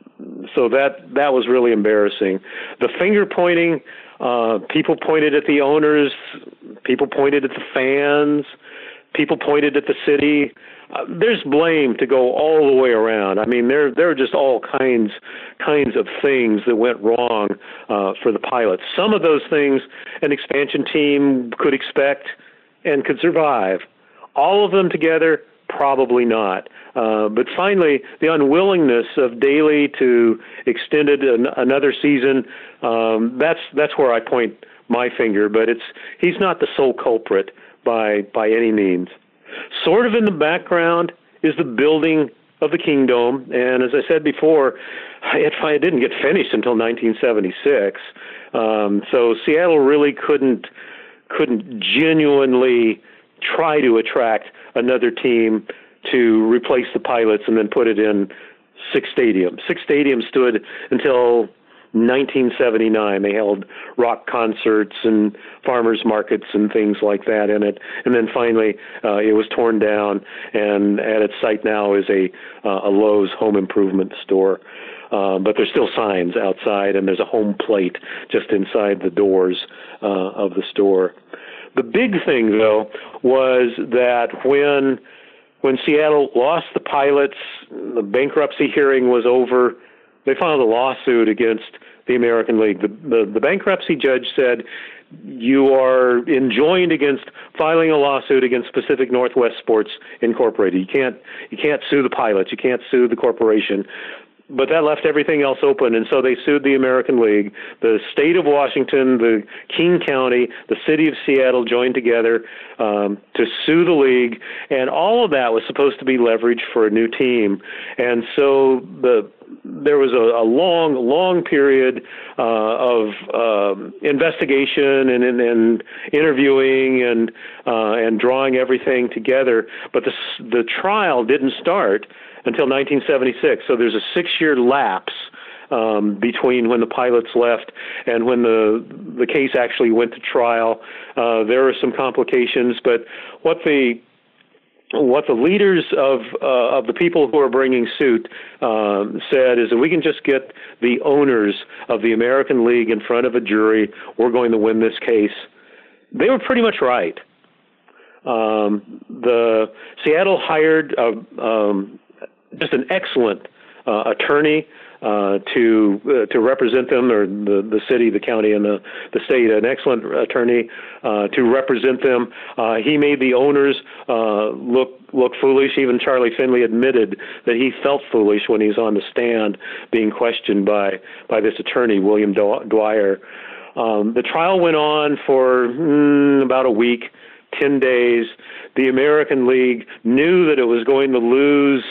so that that was really embarrassing. The finger pointing, uh, people pointed at the owners, people pointed at the fans people pointed at the city. Uh, there's blame to go all the way around. I mean, there there are just all kinds kinds of things that went wrong uh, for the pilots. Some of those things an expansion team could expect and could survive. All of them together, probably not. Uh, but finally, the unwillingness of Daley to extend it an, another season, um, that's that's where I point my finger. But it's he's not the sole culprit by by any means. Sort of in the background is the building of the Kingdome, and as I said before, it, it didn't get finished until 1976. Um, so Seattle really couldn't couldn't genuinely try to attract another team to replace the pilots and then put it in Sick's Stadium. Sick's Stadium stood until 1979. They held rock concerts and farmers markets and things like that in it. And then finally, uh, it was torn down, and at its site now is a uh, a Lowe's home improvement store. Um, but there's still signs outside, and there's a home plate just inside the doors uh, of the store. The big thing, though, was that when when Seattle lost the pilots, the bankruptcy hearing was over. They filed a lawsuit against the American League. The, the, the bankruptcy judge said you are enjoined against filing a lawsuit against Pacific Northwest Sports Incorporated. You can't you can't sue the pilots. You can't sue the corporation but that left everything else open, and so they sued the American League. The state of Washington, the King County, the city of Seattle joined together um, to sue the league, and all of that was supposed to be leverage for a new team. And so the there was a, a long, long period uh, of um, investigation and, and, and, interviewing and uh, and drawing everything together. But the the trial didn't start until 1976. So there's a six-year lapse um, between when the pilots left and when the the case actually went to trial. Uh, there were some complications, but what the what the leaders of uh, of the people who are bringing suit um, said is that we can just get the owners of the American League in front of a jury. We're going to win this case. They were pretty much right. Um, the Seattle hired a, um, just an excellent uh, attorney uh, to uh, to represent them, or the the city, the county, and the the state. An excellent attorney uh, to represent them. Uh, he made the owners uh, look look foolish. Even Charlie Finley admitted that he felt foolish when he's on the stand being questioned by by this attorney, William Dwyer. Um, the trial went on for mm, about a week, ten days. The American League knew that it was going to lose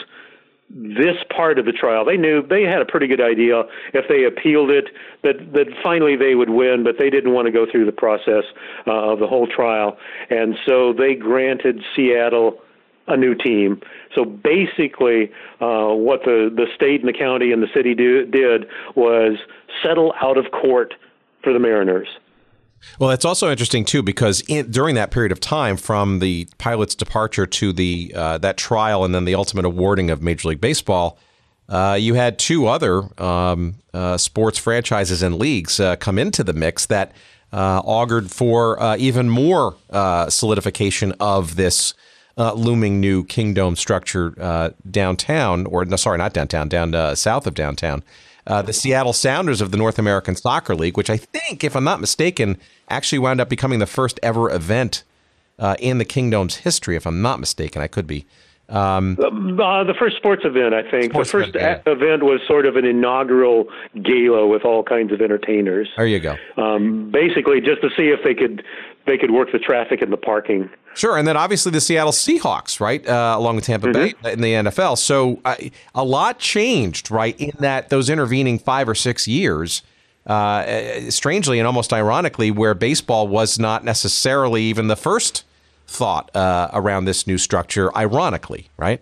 this part of the trial. They knew they had a pretty good idea if they appealed it that that finally they would win, but they didn't want to go through the process uh, of the whole trial, and so they granted Seattle a new team. So basically, uh, what the the state and the county and the city do, did was settle out of court for the Mariners. Well, it's also interesting too because in, during that period of time, from the pilot's departure to the uh, that trial and then the ultimate awarding of Major League Baseball, uh, you had two other um, uh, sports franchises and leagues uh, come into the mix that uh, augured for uh, even more solidification of this looming new Kingdome structure downtown, or no, sorry, not downtown, down south of downtown uh, the Seattle Sounders of the North American Soccer League, which I think, if I'm not mistaken, actually wound up becoming the first ever event uh, in the Kingdome's history. If I'm not mistaken, I could be. Um, uh, the first sports event, I think. the first event, yeah. event, was sort of an inaugural gala with all kinds of entertainers. There you go. Um, basically, just to see if they could they could work the traffic and the parking. Sure, and then obviously the Seattle Seahawks, right, uh, along with Tampa mm-hmm. Bay in the NFL. So uh, a lot changed, right, in that those intervening five or six years. Uh, strangely and almost ironically, where baseball was not necessarily even the first thought uh, around this new structure. Ironically, right?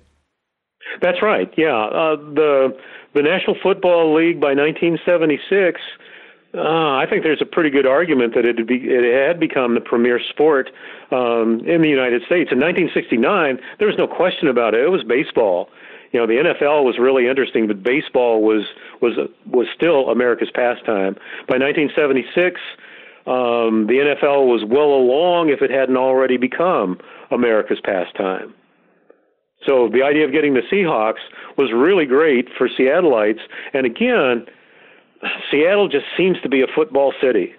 That's right. Yeah, uh, the the National Football League by 1976 uh, I think there's a pretty good argument that it, be, it had become the premier sport um, in the United States. In 1969, there was no question about it. It was baseball. You know, the NFL was really interesting, but baseball was was was still America's pastime. By 1976, um, the NFL was well along if it hadn't already become America's pastime. So the idea of getting the Seahawks was really great for Seattleites, and again Seattle just seems to be a football city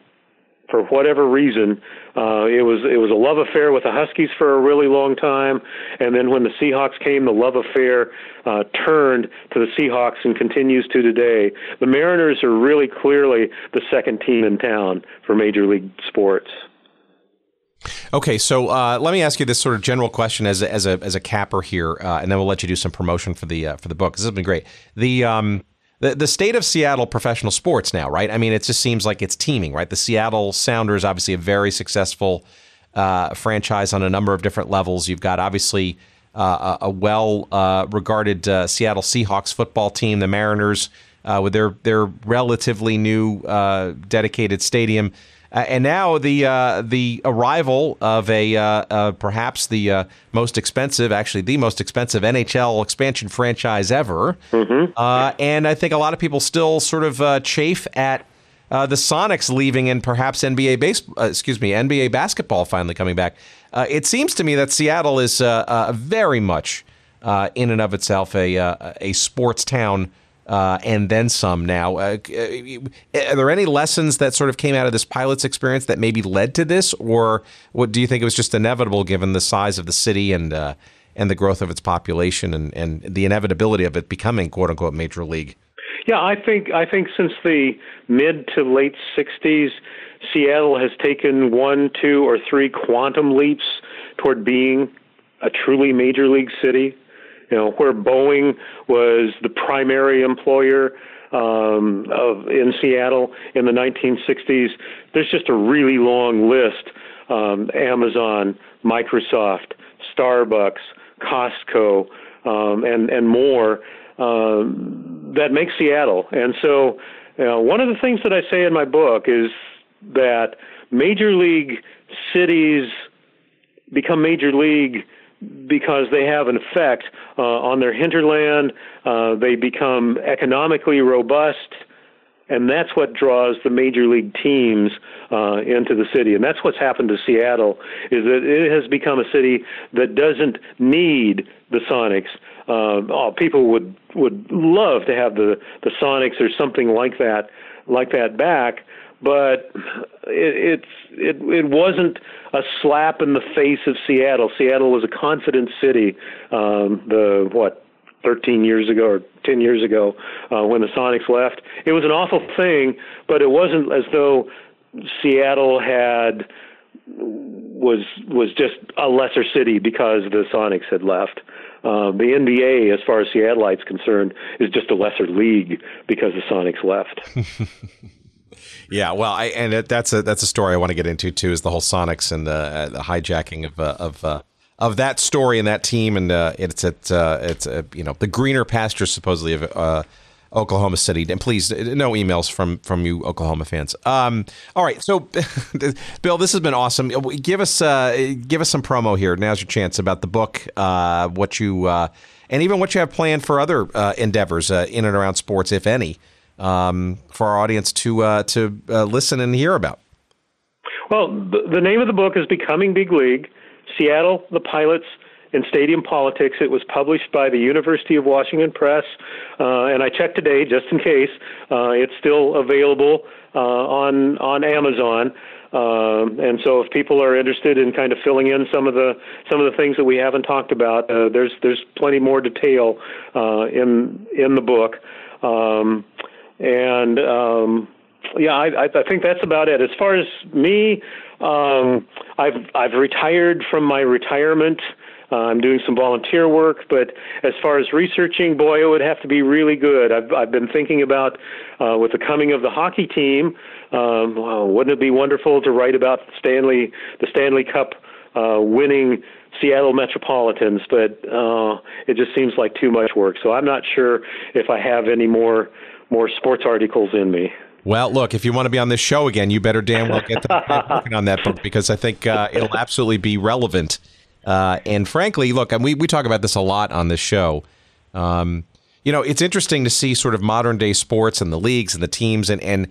for whatever reason. Uh, it was it was a love affair with the Huskies for a really long time, and then when the Seahawks came, the love affair uh, turned to the Seahawks and continues to today. The Mariners are really clearly the second team in town for Major League sports. Okay, so uh, let me ask you this sort of general question as a, as a as a capper here, uh, and then we'll let you do some promotion for the uh, for the book. This has been great. The um, the, the state of Seattle professional sports now, right? I mean, it just seems like it's teeming, right? The Seattle Sounders, obviously, a very successful uh, franchise on a number of different levels. You've got obviously uh, a well uh, regarded uh, Seattle Seahawks football team, the Mariners, uh, with their their relatively new uh, dedicated stadium. And now the the arrival of a perhaps the most expensive, actually the most expensive NHL expansion franchise ever, mm-hmm. and I think a lot of people still sort of chafe at uh, the Sonics leaving and perhaps NBA base, uh, excuse me, NBA basketball finally coming back. Uh, it seems to me that Seattle is uh, uh, very much uh, in and of itself a a sports town. Uh, and then some now. Uh, uh, are there any lessons that sort of came out of this pilot's experience that maybe led to this, or what do you think it was just inevitable given the size of the city and and the growth of its population and, and the inevitability of it becoming quote unquote major league? Yeah, I think I think since the mid to late '60s, Seattle has taken one, two, or three quantum leaps toward being a truly major league city. You know, where Boeing was the primary employer um, of in Seattle in the 1960s. There's just a really long list: um, Amazon, Microsoft, Starbucks, Costco, um, and and more um, that makes Seattle. And so, you know, one of the things that I say in my book is that major league cities become major league because they have an effect uh, on their hinterland. Uh, they become economically robust and that's what draws the major league teams uh, into the city. And that's what's happened to Seattle is that it has become a city that doesn't need the Sonics. Uh, oh, people would would love to have the the Sonics or something like that like that back, but it, it's it it wasn't a slap in the face of Seattle. Seattle was a confident city. Um, the what 13 years ago or 10 years ago uh, when the Sonics left. It was an awful thing, but it wasn't as though Seattle had was was just a lesser city because the Sonics had left. Uh, the NBA, as far as Seattleites concerned, is just a lesser league because the Sonics left. yeah, well, I, and it, that's a that's a story I want to get into too. Is the whole Sonics and the, uh, the hijacking of uh, of uh, of that story and that team, and uh, it's at uh, it's uh, you know the greener pastures supposedly of Oklahoma City. And please, no emails from from you Oklahoma fans. Um, all right, so Bill, this has been awesome. Give us give us some promo here. Now's your chance about the book, what you and even what you have planned for other endeavors in and around sports, if any, um, for our audience to to listen and hear about. Well, the, name of the book is Becoming Big League Seattle, the Pilots, in Stadium Politics. It was published by the University of Washington Press, uh, and I checked today just in case. Uh, it's still available uh, on on Amazon. Um, and so, if people are interested in kind of filling in some of the some of the things that we haven't talked about, uh, there's there's plenty more detail uh, in in the book. Um, and um, yeah, I, I think that's about it. As far as me, um, I've I've retired from my retirement. Uh, I'm doing some volunteer work, but as far as researching, boy, it would have to be really good. I've I've been thinking about uh, with the coming of the hockey team. Um, well, wouldn't it be wonderful to write about Stanley the Stanley Cup uh, winning Seattle Metropolitans? But uh, it just seems like too much work. So I'm not sure if I have any more more sports articles in me. Well, look, if you want to be on this show again, you better damn well get to working on that book because I think uh, it'll absolutely be relevant. Uh, and frankly, look, and we, we talk about this a lot on this show. Um, you know, it's interesting to see sort of modern day sports and the leagues and the teams, and and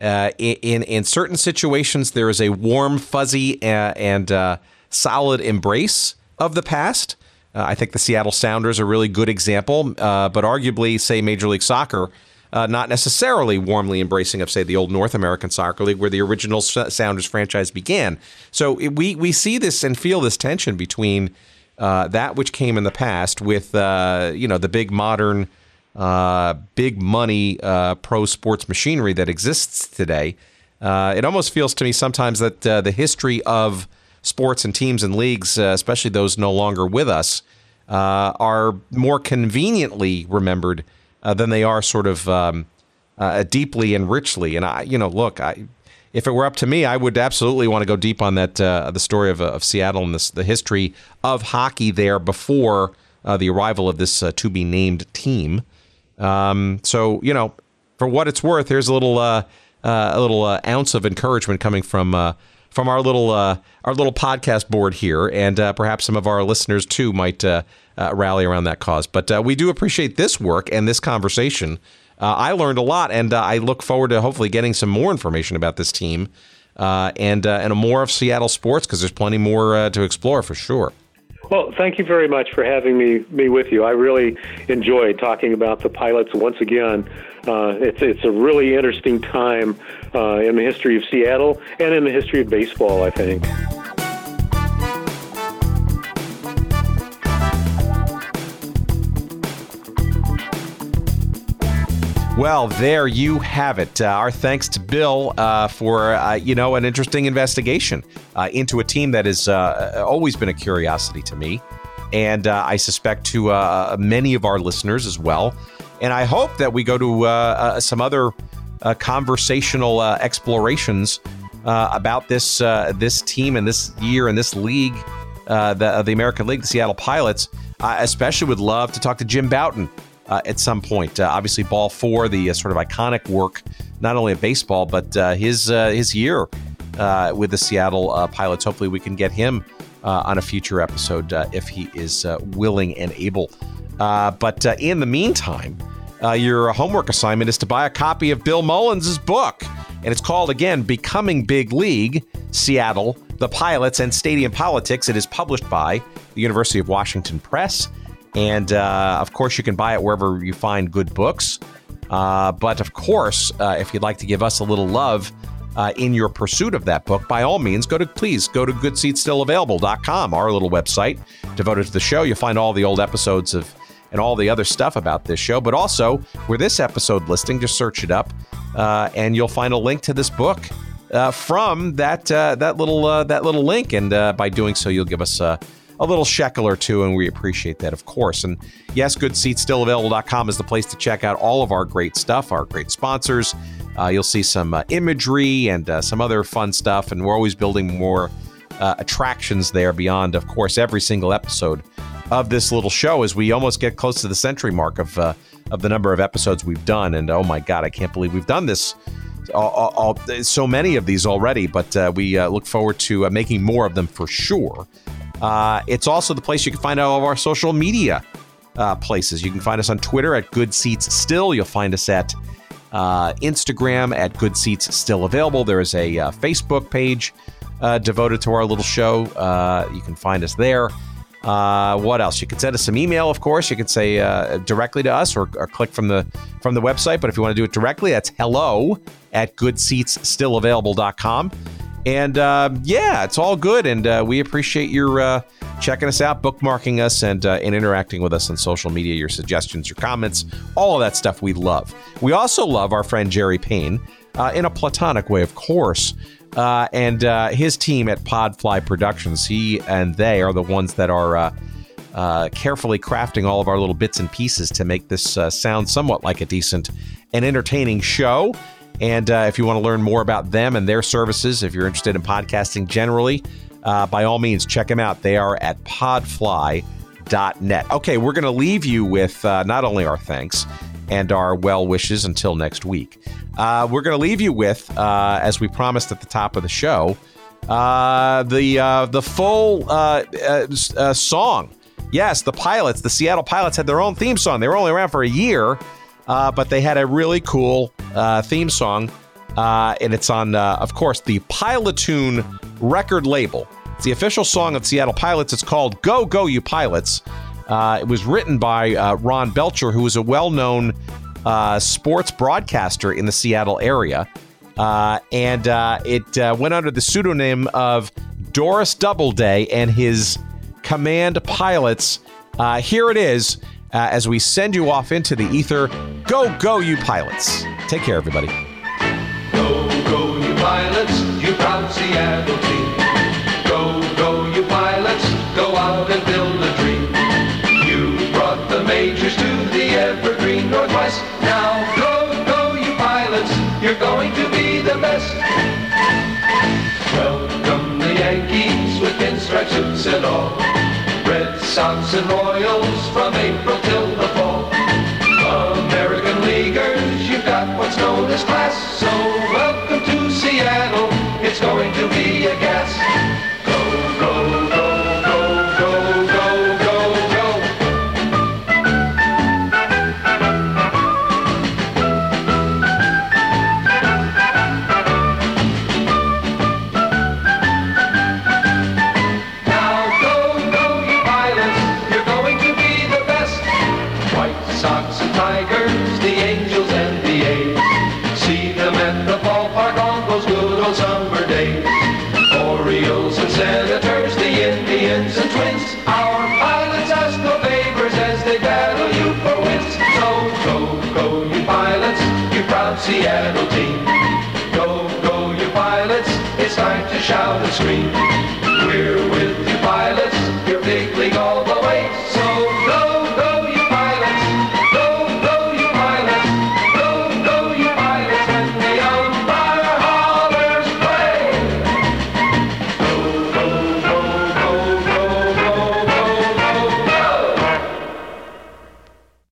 uh, in in certain situations there is a warm, fuzzy, uh, and uh, solid embrace of the past. Uh, I think the Seattle Sounders are a really good example, but arguably, say Major League Soccer uh, not necessarily warmly embracing of, say, the old North American Soccer League, where the original Sounders franchise began. So it, we we see this and feel this tension between uh, that which came in the past with uh, you know the big modern, uh, big money uh, pro sports machinery that exists today. Uh, it almost feels to me sometimes that the history of sports and teams and leagues, especially those no longer with us, are more conveniently remembered uh, than they are sort of um, uh, deeply and richly. And I, you know, look, I, if it were up to me, I would absolutely want to go deep on that uh, the story of, of Seattle and this, the history of hockey there before uh, the arrival of this uh, to be named team. Um, so you know, for what it's worth, here's a little uh, uh, a little uh, ounce of encouragement coming from from our little uh, our little podcast board here, and uh, perhaps some of our listeners too might uh, rally around that cause. But we do appreciate this work and this conversation. I learned a lot, and I look forward to hopefully getting some more information about this team. and and more of Seattle sports because there's plenty more to explore for sure. Well, thank you very much for having me me with you. I really enjoyed talking about the pilots once again. Uh, it's it's a really interesting time uh, in the history of Seattle and in the history of baseball. I think. Well, there you have it. Uh, our thanks to Bill uh, for uh, you know an interesting investigation uh, into a team that has uh, always been a curiosity to me, and I suspect to many of our listeners as well. And I hope that we go to some other conversational explorations about this this team and this year and this league, the the American League, the Seattle Pilots. I especially would love to talk to Jim Bouton uh, at some point. Uh, obviously, Ball Four, the uh, sort of iconic work, not only of baseball but uh, his uh, his year uh, with the Seattle Pilots. Hopefully, we can get him on a future episode if he is willing and able. but in the meantime, your homework assignment is to buy a copy of Bill Mullins' book, and it's called again "Becoming Big League: Seattle." The Pilots and Stadium Politics. It is published by the University of Washington Press. And uh, of course, you can buy it wherever you find good books. Uh, but of course, uh, if you'd like to give us a little love uh, in your pursuit of that book, by all means, go to please go to goodseatsstillavailable.com, our little website devoted to the show. You'll find all the old episodes of and all the other stuff about this show. But also, where this episode listing, just search it up, uh, and you'll find a link to this book. Uh, from that that little that little link, and by doing so, you'll give us a little shekel or two, and we appreciate that, of course. And yes, goodseatsstillavailable.com is the place to check out all of our great stuff, our great sponsors. Uh, you'll see some uh, imagery and uh, some other fun stuff, and we're always building more uh, attractions there beyond, of course, every single episode of this little show as we almost get close to the century mark of uh, of the number of episodes we've done. And oh my God, I can't believe we've done this. All, all, all, so many of these already, but uh, we look forward to making more of them for sure. It's also the place you can find all of our social media places. You can find us on Twitter at Good Seats Still. You'll find us at uh, Instagram at Good Seats Still Available. There is a uh, Facebook page uh, devoted to our little show. Uh, you can find us there. what else? You can send us some email, of course. You can say directly to us or, or, click from the from the website. But if you want to do it directly, that's hello at goodseatsstillavailable.com. And uh, yeah, it's all good. And uh, we appreciate your uh, checking us out, bookmarking us, and, uh, and interacting with us on social media. Your suggestions, your comments, all of that stuff we love. We also love our friend Jerry Payne uh, in a platonic way, of course. Uh, and his team at Podfly Productions, he and they are the ones that are carefully crafting all of our little bits and pieces to make this sound somewhat like a decent and entertaining show. And uh, if you want to learn more about them and their services, if you're interested in podcasting generally, uh, by all means, check them out. They are at podfly.net. Okay, we're going to leave you with uh, not only our thanks and our well wishes until next week. Uh, we're going to leave you with, uh, as we promised at the top of the show, uh, the the full song. Yes, the pilots, the Seattle Pilots, had their own theme song. They were only around for a year. Uh, but they had a really cool uh, theme song, uh, and it's on, uh, of course, the Pilotune record label. It's the official song of Seattle Pilots. It's called "Go Go You Pilots." Uh, it was written by uh, Ron Belcher, who is a well-known sports broadcaster in the Seattle area, and it went under the pseudonym of Doris Doubleday and his command pilots. here it is uh, as we send you off into the ether. Go, go, you pilots. Take care, everybody. Go, go, you pilots, you proud Seattle team. Go, go, you pilots, go out and build a dream. You brought the majors to the evergreen Northwest. Now, go, go, you pilots, you're going to be the best. Welcome the Yankees with pinstripe suits and all. Sox and Royals from April till the fall. American Leaguers, you've got what's known as class. So